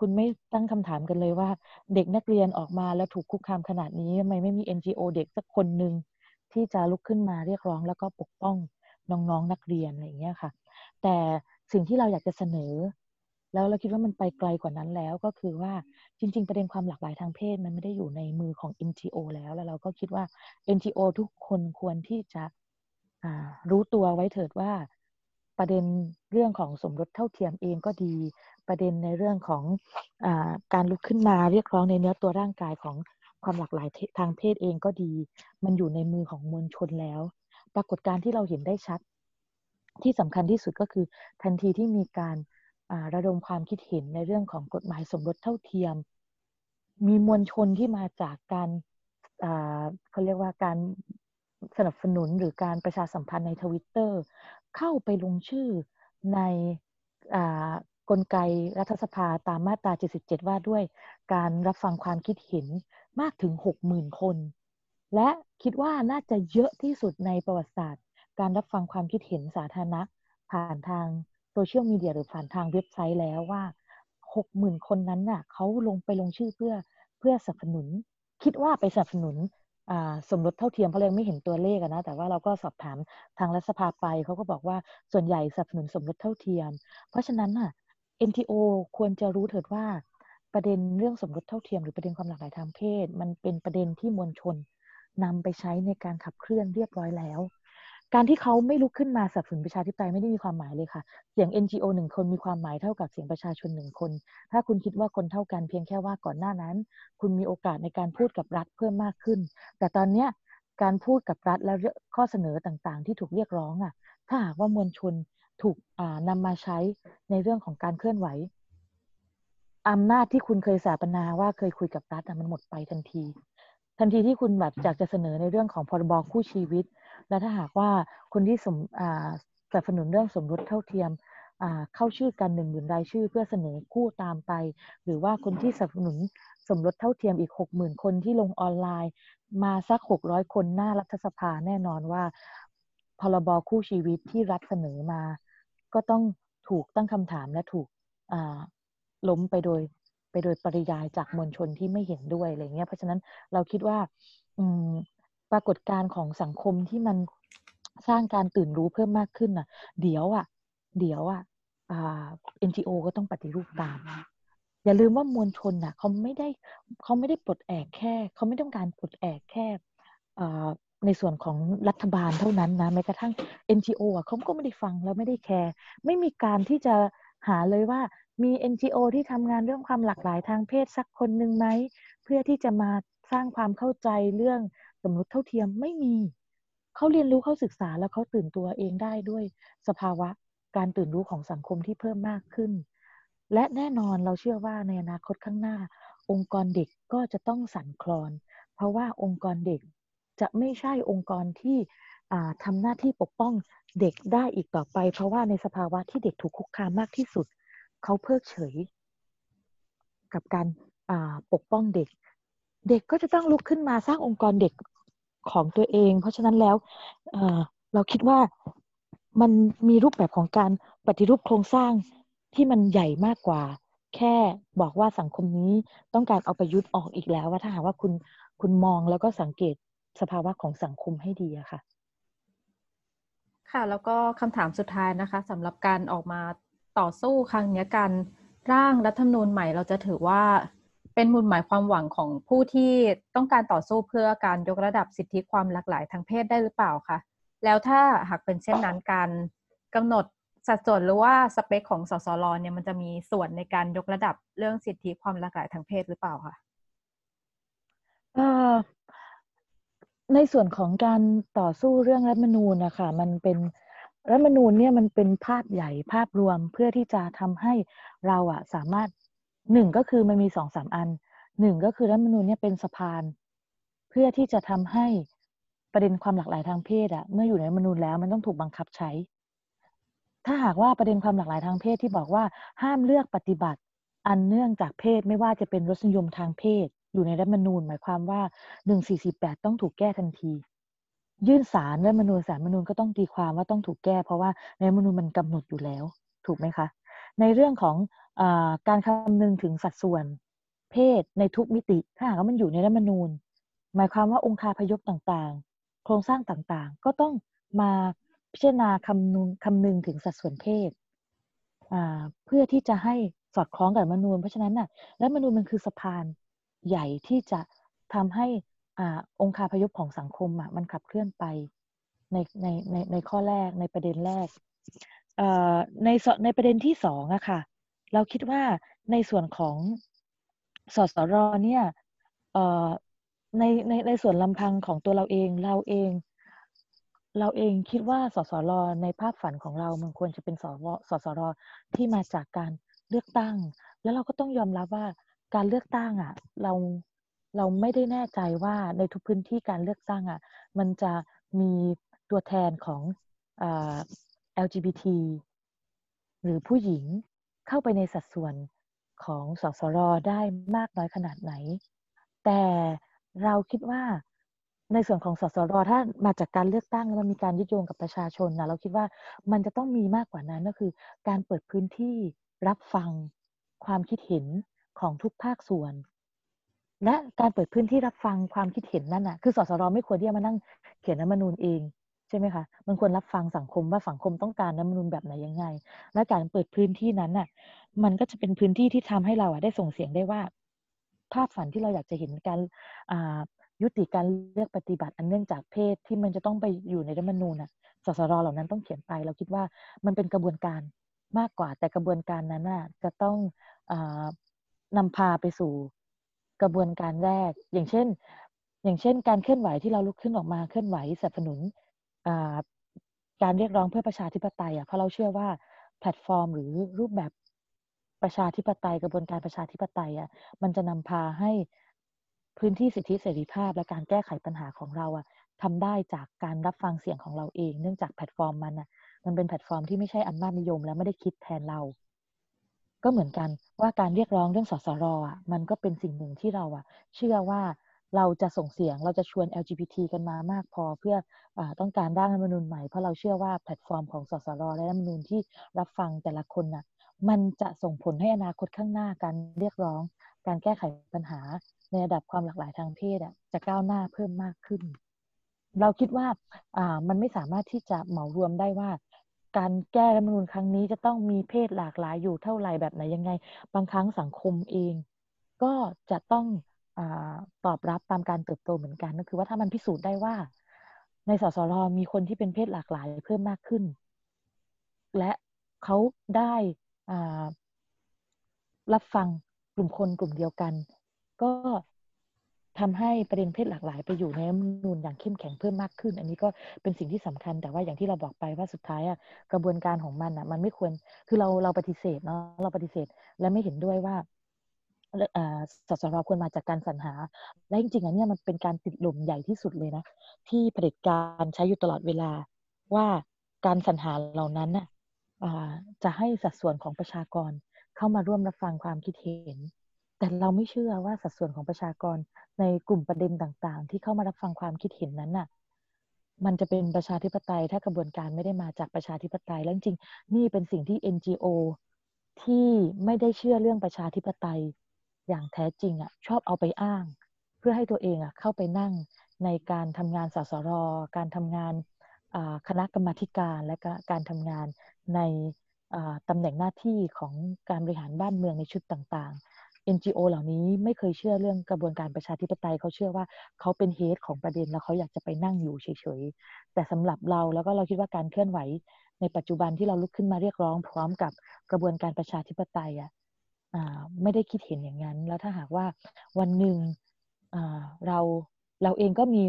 คุณไม่ตั้งคำถามกันเลยว่า เด็กนักเรียนออกมาแล้วถูกคุกคามขนาดนี้ทำไมไม่มี NGO เด็กสักคนหนึ่งที่จะลุกขึ้นมาเรียกร้องแล้วก็ปกป้องน้องๆนนักเรียนอะไรเงี้ยค่ะ แต่สิ่งที่เราอยากจะเสนอ แล้วเราคิดว่ามันไปไกลกว่านั้นแล้วก็คือว่าจริง ๆ ประเด็นความหลากหลายทางเพศมันไม่ได้อยู่ในมือของ NGO แล้วแล้วเราก็คิดว่า NGO ทุกคนควรที่จะรู้ตัวไว้เถิดว่าประเด็นเรื่องของสมรสเท่าเทียมเองก็ดี ประเด็นในเรื่องของอการลุกขึ้นมาเรียกร้องในเนื้อตัวร่างกายของความหลากหลายทางเพศเองก็ดี มันอยู่ในมือของมวลชนแล้ว ปรากฏการที่เราเห็นได้ชัด ที่สำคัญที่สุดก็คือทันทีที่มีการ ระดมความคิดเห็นในเรื่องของกฎหมายสมรสเท่าเทียม มีมวลชนที่มาจากการเขาเรียกว่าการสนับสนุนหรือการประชาสัมพันธ์ในทวิตเตอร์เข้าไปลงชื่อในกลไกรัฐสภาตามมาตรา 77 ว่าด้วยการรับฟังความคิดเห็นมากถึง 60,000 คน และคิดว่าน่าจะเยอะที่สุดในประวัติศาสตร์ การรับฟังความคิดเห็นสาธารณะผ่านทาง โซเชียลมีเดียหรือผ่านทางเว็บไซต์แล้วว่า60,000คนนั้นน่ะเขาลงไปลงชื่อเพื่อเพื่อสนับสนุน คิดว่าไปสนับสนุนสมรสเท่าเทียมเพราะเราไม่เห็นตัวเลขนะ แต่ว่าเราก็สอบถามทางรัฐสภาไปเขาก็บอกว่าส่วนใหญ่สนับสนุนสมรสเท่าเทียม เพราะฉะนั้นน่ะ NTO ควรจะรู้เถิดว่าประเด็นเรื่องสมรสเท่าเทียมหรือประเด็นความหลากหลายทางเพศ มันเป็นประเด็นที่มวลชนนำไปใช้ในการขับเคลื่อนเรียบร้อยแล้ว การที่เขาไม่ลุกขึ้นมาสนับสนุนประชาธิปไตยไม่ได้มีความหมายเลยค่ะ เสียง NGO หนึ่งคนมีความหมายเท่ากับเสียงประชาชนหนึ่งคน ถ้าคุณคิดว่าคนเท่ากันเพียงแค่ว่าก่อนหน้านั้น คุณมีโอกาสในการพูดกับรัฐเพิ่มมากขึ้น แต่ตอนเนี้ยการพูดกับรัฐและข้อเสนอต่างๆ ที่ถูกเรียกร้องอะ ถ้าหากว่ามวลชนถูกนำมาใช้ในเรื่องของการเคลื่อนไหวอำนาจที่คุณเคยสาปนาว่าเคยคุยกับรัฐมันหมดไปทันที ทันทีที่คุณแบบอยากจะเสนอในเรื่องของพรบคู่ชีวิต และถ้าหากว่าคนที่สมสนับสนุนเรื่องสมรสเท่าเทียมเข้าชื่อกันหนึ่งหมื่นรายชื่อ เพื่อเสนอคู่ตามไป หรือว่าคนที่สนับสนุนสมรสเท่าเทียมอีกหกหมื่นคนที่ลงออนไลน์ มาสักหกร้อยคนหน้ารัฐสภาแน่นอนว่า พรบคู่ชีวิตที่รัฐเสนอมา ก็ต้องถูกตั้งคำถามและถูกล้มไปโดยไปโดยปริยายจากมวลชนที่ไม่เห็นด้วยอะไรเงี้ยเพราะฉะนั้นเราคิดว่า ปรากฏการณ์ของสังคมที่มันสร้างการตื่นรู้เพิ่มมากขึ้นน่ะ เดี๋ยวอะ เดี๋ยวอะอ่า NGO ก็ต้องปฏิรูปตามอย่าลืมว่ามวลชนน่ะเขาไม่ได้เขาไม่ได้ปลดแอกแค่เขาไม่ต้องการปลดแอกแค่ในส่วนของรัฐบาลเท่านั้นนะแม้กระทั่ง NGO อะเขาก็ไม่ได้ฟังแล้วไม่ได้แคร์ไม่มีการที่จะหาเลยว่ามี NGO ที่ทำงานเรื่องความหลากหลายทางเพศสักคนหนึ่งไหม เพื่อที่จะมาสร้างความเข้าใจเรื่อง สมรสเท่าเทียมไม่มี เขาเรียนรู้เขาศึกษาแล้วเขาตื่นตัวเองได้ด้วยสภาวะการตื่นรู้ของสังคมที่เพิ่มมากขึ้น และแน่นอนเราเชื่อว่าในอนาคตข้างหน้า องค์กรเด็กก็จะต้องสั่นคลอน เพราะว่าองค์กรเด็กจะไม่ใช่องค์กรที่ทำหน้าที่ปกป้องเด็กได้อีกต่อไป เพราะว่าในสภาวะที่เด็กถูกคุกคามมากที่สุด เขาเพิกเฉย กับการปกป้องเด็ก เด็กก็จะต้องลุกขึ้นมาสร้างองค์กรเด็กของตัวเอง เพราะฉะนั้นแล้วเราคิดว่ามันมีรูปแบบของการปฏิรูปโครงสร้างที่มันใหญ่มากกว่า แค่บอกว่าสังคมนี้ต้องการเอาประยุทธ์ออกอีกแล้ว ว่าถ้าหากว่าคุณคุณมองแล้วก็สังเกตสภาวะของสังคมให้ดีอะค่ะ ค่ะ แล้วก็คำถามสุดท้ายนะคะสำหรับการออกมาต่อสู้ครั้งนี้การร่างรัฐธรรมนูญใหม่เราจะถือว่า เป็นมูลหมายความหวังของผู้ที่ต้องการต่อสู้เพื่อการยกระดับสิทธิความหลากหลายทางเพศได้หรือเปล่าคะแล้วถ้าหากเป็นเช่นนั้นการกำหนดสัดส่วนหรือว่าสเปคของสสรเนี่ยมันจะมีส่วนในการยกระดับเรื่องสิทธิความหลากหลายทางเพศหรือเปล่าคะในส่วนของการต่อสู้เรื่องรัฐมนูญนะคะมันเป็นรัฐมนูญเนี่ยมันเป็นภาพใหญ่ภาพรวมเพื่อที่จะทำให้เราอะสามารถ หนึ่งก็คือมันมีสองสามอันหนึ่งก็คือรัฐมนูญเนี่ยเป็นสะพาน เพื่อที่จะทำให้ประเด็นความหลากหลายทางเพศอะเมื่ออยู่ในรัฐมนูญแล้วมันต้องถูกบังคับใช้ ถ้าหากว่าประเด็นความหลากหลายทางเพศที่บอกว่าห้ามเลือกปฏิบัติ อันเนื่องจากเพศไม่ว่าจะเป็นรสนิยมทางเพศ อยู่ในรัฐมนูญ หมายความว่า1448ต้องถูกแก้ทันที ยื่นสารรัฐมนูญสารรัฐมนูญก็ต้องตีความว่าต้องถูกแก้ เพราะว่าในรัฐมนูญมันกำหนดอยู่แล้ว ถูกไหมคะ ในเรื่องของอการคำนึงถึงสัดส่วนเพศในทุกมิติ ถ้าหากว่ามันอยู่ในรัฐมนูญ หมายความว่าองค์คาพยพต่างๆ โครงสร้างต่างๆ ก็ต้องมาพิจารณาคำนึงคำนึงถึงสัดส่วนเพศเพื่อที่จะให้สอดคล้องกับรัฐมนูญ เพราะฉะนั้นน่ะรัฐมนูญมันคือสะพานใหญ่ที่จะทำให้อองค์คาพยพของสังคมอะมันขับเคลื่อนไปในในในในข้อแรกในประเด็นแรก ในในประเด็นที่สองอะค่ะ เราคิดว่าในส่วนของสสรเนี่ยในในในส่วนลำพังของตัวเราเองเราเอง เราเองคิดว่าสสรในภาพฝันของเรามันควรจะเป็นสวสสรที่มาจากการเลือกตั้ง แล้วเราก็ต้องยอมรับว่าการเลือกตั้งอะเราเราไม่ได้แน่ใจว่าในทุกพื้นที่การเลือกตั้งอะมันจะมีตัวแทนของ LGBT หรือผู้หญิงเข้าไปในสัดส่วนของสสรได้มากน้อยขนาดไหน แต่เราคิดว่าในส่วนของสสรถ้ามาจากการเลือกตั้งแล้วมันมีการยึดโยงกับประชาชนนะเราคิดว่ามันจะต้องมีมากกว่านั้นก็คือ การเปิดพื้นที่รับฟังความคิดเห็นของทุกภาคส่วน และการเปิดพื้นที่รับฟังความคิดเห็นนั่นน่ะคือสสรไม่ควรที่จะมานั่งเขียนรัฐมนูญเอง ใช่ไหมคะมันควรรับฟังสังคมว่าสังคมต้องการรัฐมนูญแบบไหนยังไง และการเปิดพื้นที่นั้นน่ะ มันก็จะเป็นพื้นที่ที่ทำให้เราได้ส่งเสียงได้ว่า ภาพฝันที่เราอยากจะเห็นการยุติการเลือกปฏิบัติอันเนื่องจากเพศที่มันจะต้องไปอยู่ในรัฐมนูญน่ะสสรเหล่านั้นต้องเขียนไป เราคิดว่ามันเป็นกระบวนการมากกว่าแต่กระบวนการนั้นน่ะจะต้องอนำพาไปสู่กระบวนการแรก อย่างเช่น อย่างเช่น การเคลื่อนไหวที่เราลุกขึ้นออกมาเคลื่อนไหวสนับสนุน การเรียกร้องเพื่อประชาธิปไตยอะเพราะเราเชื่อว่าแพลตฟอร์ม หรือรูปแบบประชาธิปไตยกระบวนการประชาธิปไตยอะมันจะนำพาให้พื้นที่สิทธิเสรีภาพ และการแก้ไขปัญหาของเราอะทำได้จากการรับฟังเสียงของเราเอง เนื่องจากแพลตฟอร์มมันอะมันเป็นแพลตฟอร์มที่ไม่ใช่อำนาจนิยม และไม่ได้คิดแทนเรา ก็เหมือนกันว่าการเรียกร้องเรื่องสสรอะมันก็เป็นสิ่งหนึ่งที่เราอะ เชื่อว่า เราจะส่งเสียงเราจะชวน LGBT กันมามากพอเพื่ออต้องการร่างรัฐธรรมนูญใหม่เพราะเราเชื่อว่าแพลตฟอร์มของสสรและรัฐธรรมนูญที่รับฟังแต่ละคนน่ะมันจะส่งผลให้อนาคตข้างหน้าการเรียกร้อง การแก้ไขปัญหาในระดับความหลากหลายทางเพศอะจะก้าวหน้าเพิ่มมากขึ้น เราคิดว่าอ่ามันไม่สามารถที่จะเหมารวมได้ว่า การแก้รัฐมนูญครั้งนี้จะต้องมีเพศหลากหลายอยู่เท่าไหร่แบบไหนยังไง บางครั้งสังคมเอง ก็จะต้อง ตอบรับตามการเติบโตเหมือนกันก็คือว่าถ้ามันพิสูจน์ได้ว่า ในสสรมีคนที่เป็นเพศหลากหลายเพิ่มมากขึ้น และเขาได้รับฟังกลุ่มคนกลุ่มเดียวกัน ก็ทำให้ประเด็นเพศหลากหลายไปอยู่ในรัฐมนูญอย่างเข้มแข็งเพิ่มมากขึ้น อันนี้ก็เป็นสิ่งที่สำคัญแต่ว่าอย่างที่เราบอกไปว่าสุดท้ายอะกระบวนการของมันอะมันไม่ควรคือเราเราปฏิเสธเนาะเราปฏิเสธ และไม่เห็นด้วยว่า สสรควรมาจากการสรรหา และจริงๆอันนี้มันเป็นการติดหลุมใหญ่ที่สุดเลยนะ ที่เผด็จการใช้อยู่ตลอดเวลาว่าการสรรหาเหล่านั้นน่ะจะให้สัดส่วนของประชากรเข้ามาร่วมรับฟังความคิดเห็น แต่เราไม่เชื่อว่าสัดส่วนของประชากรในกลุ่มประเด็นต่างๆ ที่เข้ามารับฟังความคิดเห็นนั้นน่ะมันจะเป็นประชาธิปไตยถ้ากระบวนการไม่ได้มาจากประชาธิปไตย แล้วจริงนี่เป็นสิ่งที่ NGO ที่ไม่ได้เชื่อเรื่องประชาธิปไตย อย่างแท้จริงอะชอบเอาไปอ้าง เพื่อให้ตัวเองอะเข้าไปนั่งในการทำงานสสร การทำงานคณะกรรมการและการทำงานในตำแหน่งหน้าที่ของการบริหารบ้านเมืองในชุดต่างๆ NGO เหล่านี้ไม่เคยเชื่อเรื่องกระบวนการประชาธิปไตยเขาเชื่อว่าเขาเป็นเฮดของประเด็นแล้วเขาอยากจะไปนั่งอยู่เฉยๆ แต่สำหรับเราแล้วก็เราคิดว่าการเคลื่อนไหว ในปัจจุบันที่เราลุกขึ้นมาเรียกร้องพร้อมกับกระบวนการประชาธิปไตยอะ ไม่ได้คิดเห็นอย่างนั้น แล้วถ้าหากว่าวันหนึ่งเราเราเองก็มี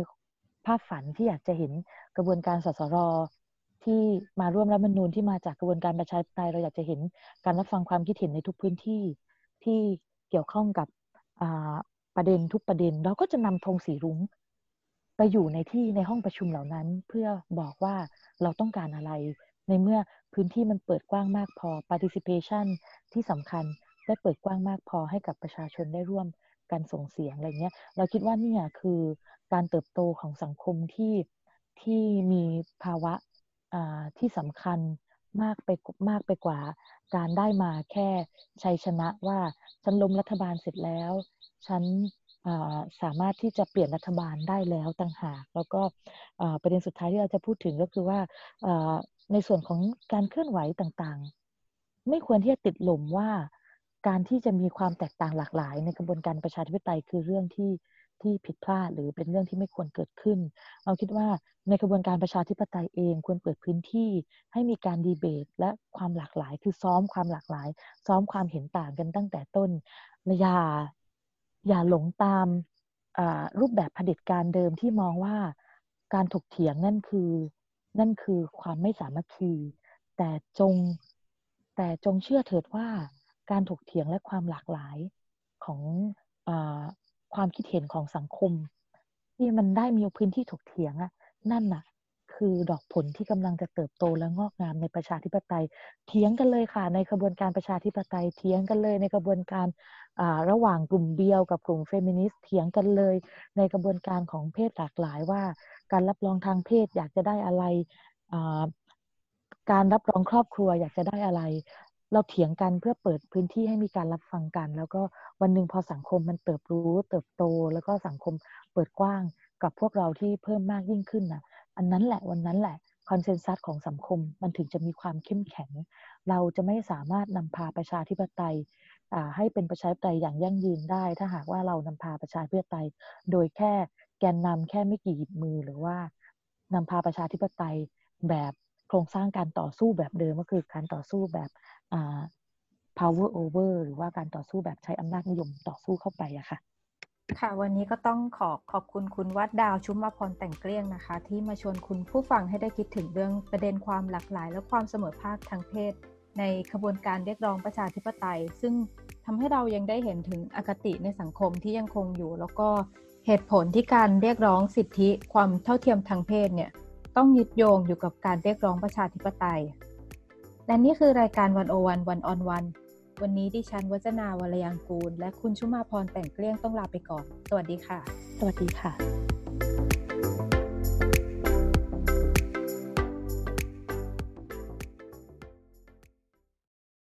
ภาพฝันที่อยากจะเห็นกระบวนการสสรที่มาร่วมรัฐมนูญที่มาจากกระบวนการประชาธิปไตยเราอยากจะเห็นการรับฟังความคิดเห็นในทุกพื้นที่ที่เกี่ยวข้องกับประเด็นทุกประเด็น เราก็จะนำธงสีรุ้งไปอยู่ในที่ในห้องประชุมเหล่านั้น เพื่อบอกว่าเราต้องการอะไร ในเมื่อพื้นที่มันเปิดกว้างมากพอ participation ที่สำคัญ ได้เปิดกว้างมากพอให้กับประชาชนได้ร่วมการส่งเสียงอะไรเงี้ย เราคิดว่านี่คือการเติบโตของสังคมที่ที่มีภาวะที่สำคัญมากไปมากไปกว่า การได้มาแค่ชัยชนะว่าฉันล้มรัฐบาลเสร็จแล้ว ฉันสามารถที่จะเปลี่ยนรัฐบาลได้แล้วต่างหาก แล้วก็ประเด็นสุดท้ายที่เราจะพูดถึงก็คือว่าในส่วนของการเคลื่อนไหวต่างๆ ไม่ควรที่จะติดหล่มว่า การที่จะมีความแตกต่างหลากหลาย ในกระบวนการประชาธิปไตยคือเรื่องที่ที่ผิดพลาดหรือเป็นเรื่องที่ไม่ควรเกิดขึ้น เราคิดว่าในกระบวนการประชาธิปไตยเองควรเปิดพื้นที่ให้มีการดีเบตและความหลากหลาย คือซ้อมความหลากหลาย ซ้อมความเห็นต่างกันตั้งแต่ต้นอย่าอย่าหลงตามรูปแบบเผด็จการเดิมที่มองว่าการถกเถียงนั่นคือ นั่นคือความไม่สามัคคี แต่จงแต่จงเชื่อเถิดว่า การถกเถียงและความหลากหลายของอความคิดเห็นของสังคม ที่มันได้มีพื้นที่ถกเถียงอะนั่นน่ะ คือดอกผลที่กำลังจะเติบโตและงอกงามในประชาธิปไตย เถียงกันเลยค่ะ ในกระบวนการประชาธิปไตยเถียงกันเลย ในกระบวนการระหว่างกลุ่มเดียวกับกลุ่มเฟมินิสต์เถียงกันเลย ในกระบวนการของเพศหลากหลายว่า การรับรองทางเพศอยากจะได้อะไรการรับรองครอบครัวอยากจะได้อะไร เราเถียงกันเพื่อเปิดพื้นที่ให้มีการรับฟังกัน แล้วก็วันหนึ่งพอสังคมมันเติบรู้ เติบโต แล้วก็สังคมเปิดกว้างกับพวกเราที่เพิ่มมากยิ่งขึ้นนะอันนั้นแหละวันนั้นแหละคอนเซนแซสของสังคมมันถึงจะมีความเข้มแข็ง เราจะไม่สามารถนำพาประชาธิปไตยให้เป็นประชาธิปไตยอย่างยั่งยืนได้ ถ้าหากว่าเรานำพาประชาธิปไตย โดยแค่แกนนำแค่ไม่กี่หยิบมือหรือว่านำพาประชาธิปไตยแบบโครงสร้างการต่อสู้แบบเดิมก็คือการต่อสู้แบบ power over หรือว่าการต่อสู้แบบใช้อำนาจนิยมต่อสู้เข้าไปอะค่ะ ค่ะ วันนี้ก็ต้องขอขอบคุณคุณวัดดาวชุมมาพรแต่งเกลี้ยงนะคะ ที่มาชวนคุณผู้ฟังให้ได้คิดถึงเรื่องประเด็นความหลากหลาย และความเสมอภาคทางเพศ ในขบวนการเรียกร้องประชาธิปไตย ซึ่งทำให้เรายังได้เห็นถึงอคติในสังคมที่ยังคงอยู่ แล้วก็เหตุผลที่การเรียกร้องสิทธิความเท่าเทียมทางเพศเนี่ยต้องยึดโยงอยู่กับการเรียกร้องประชาธิปไตย และนี่คือรายการวันโอวันวันออนวันวันนี้ดิฉันวัจนาวรยังกูล และคุณชุมาพรแต่งเกลี้ยงต้องลาไปก่อน สวัสดีค่ะ สวัสดีค่ะ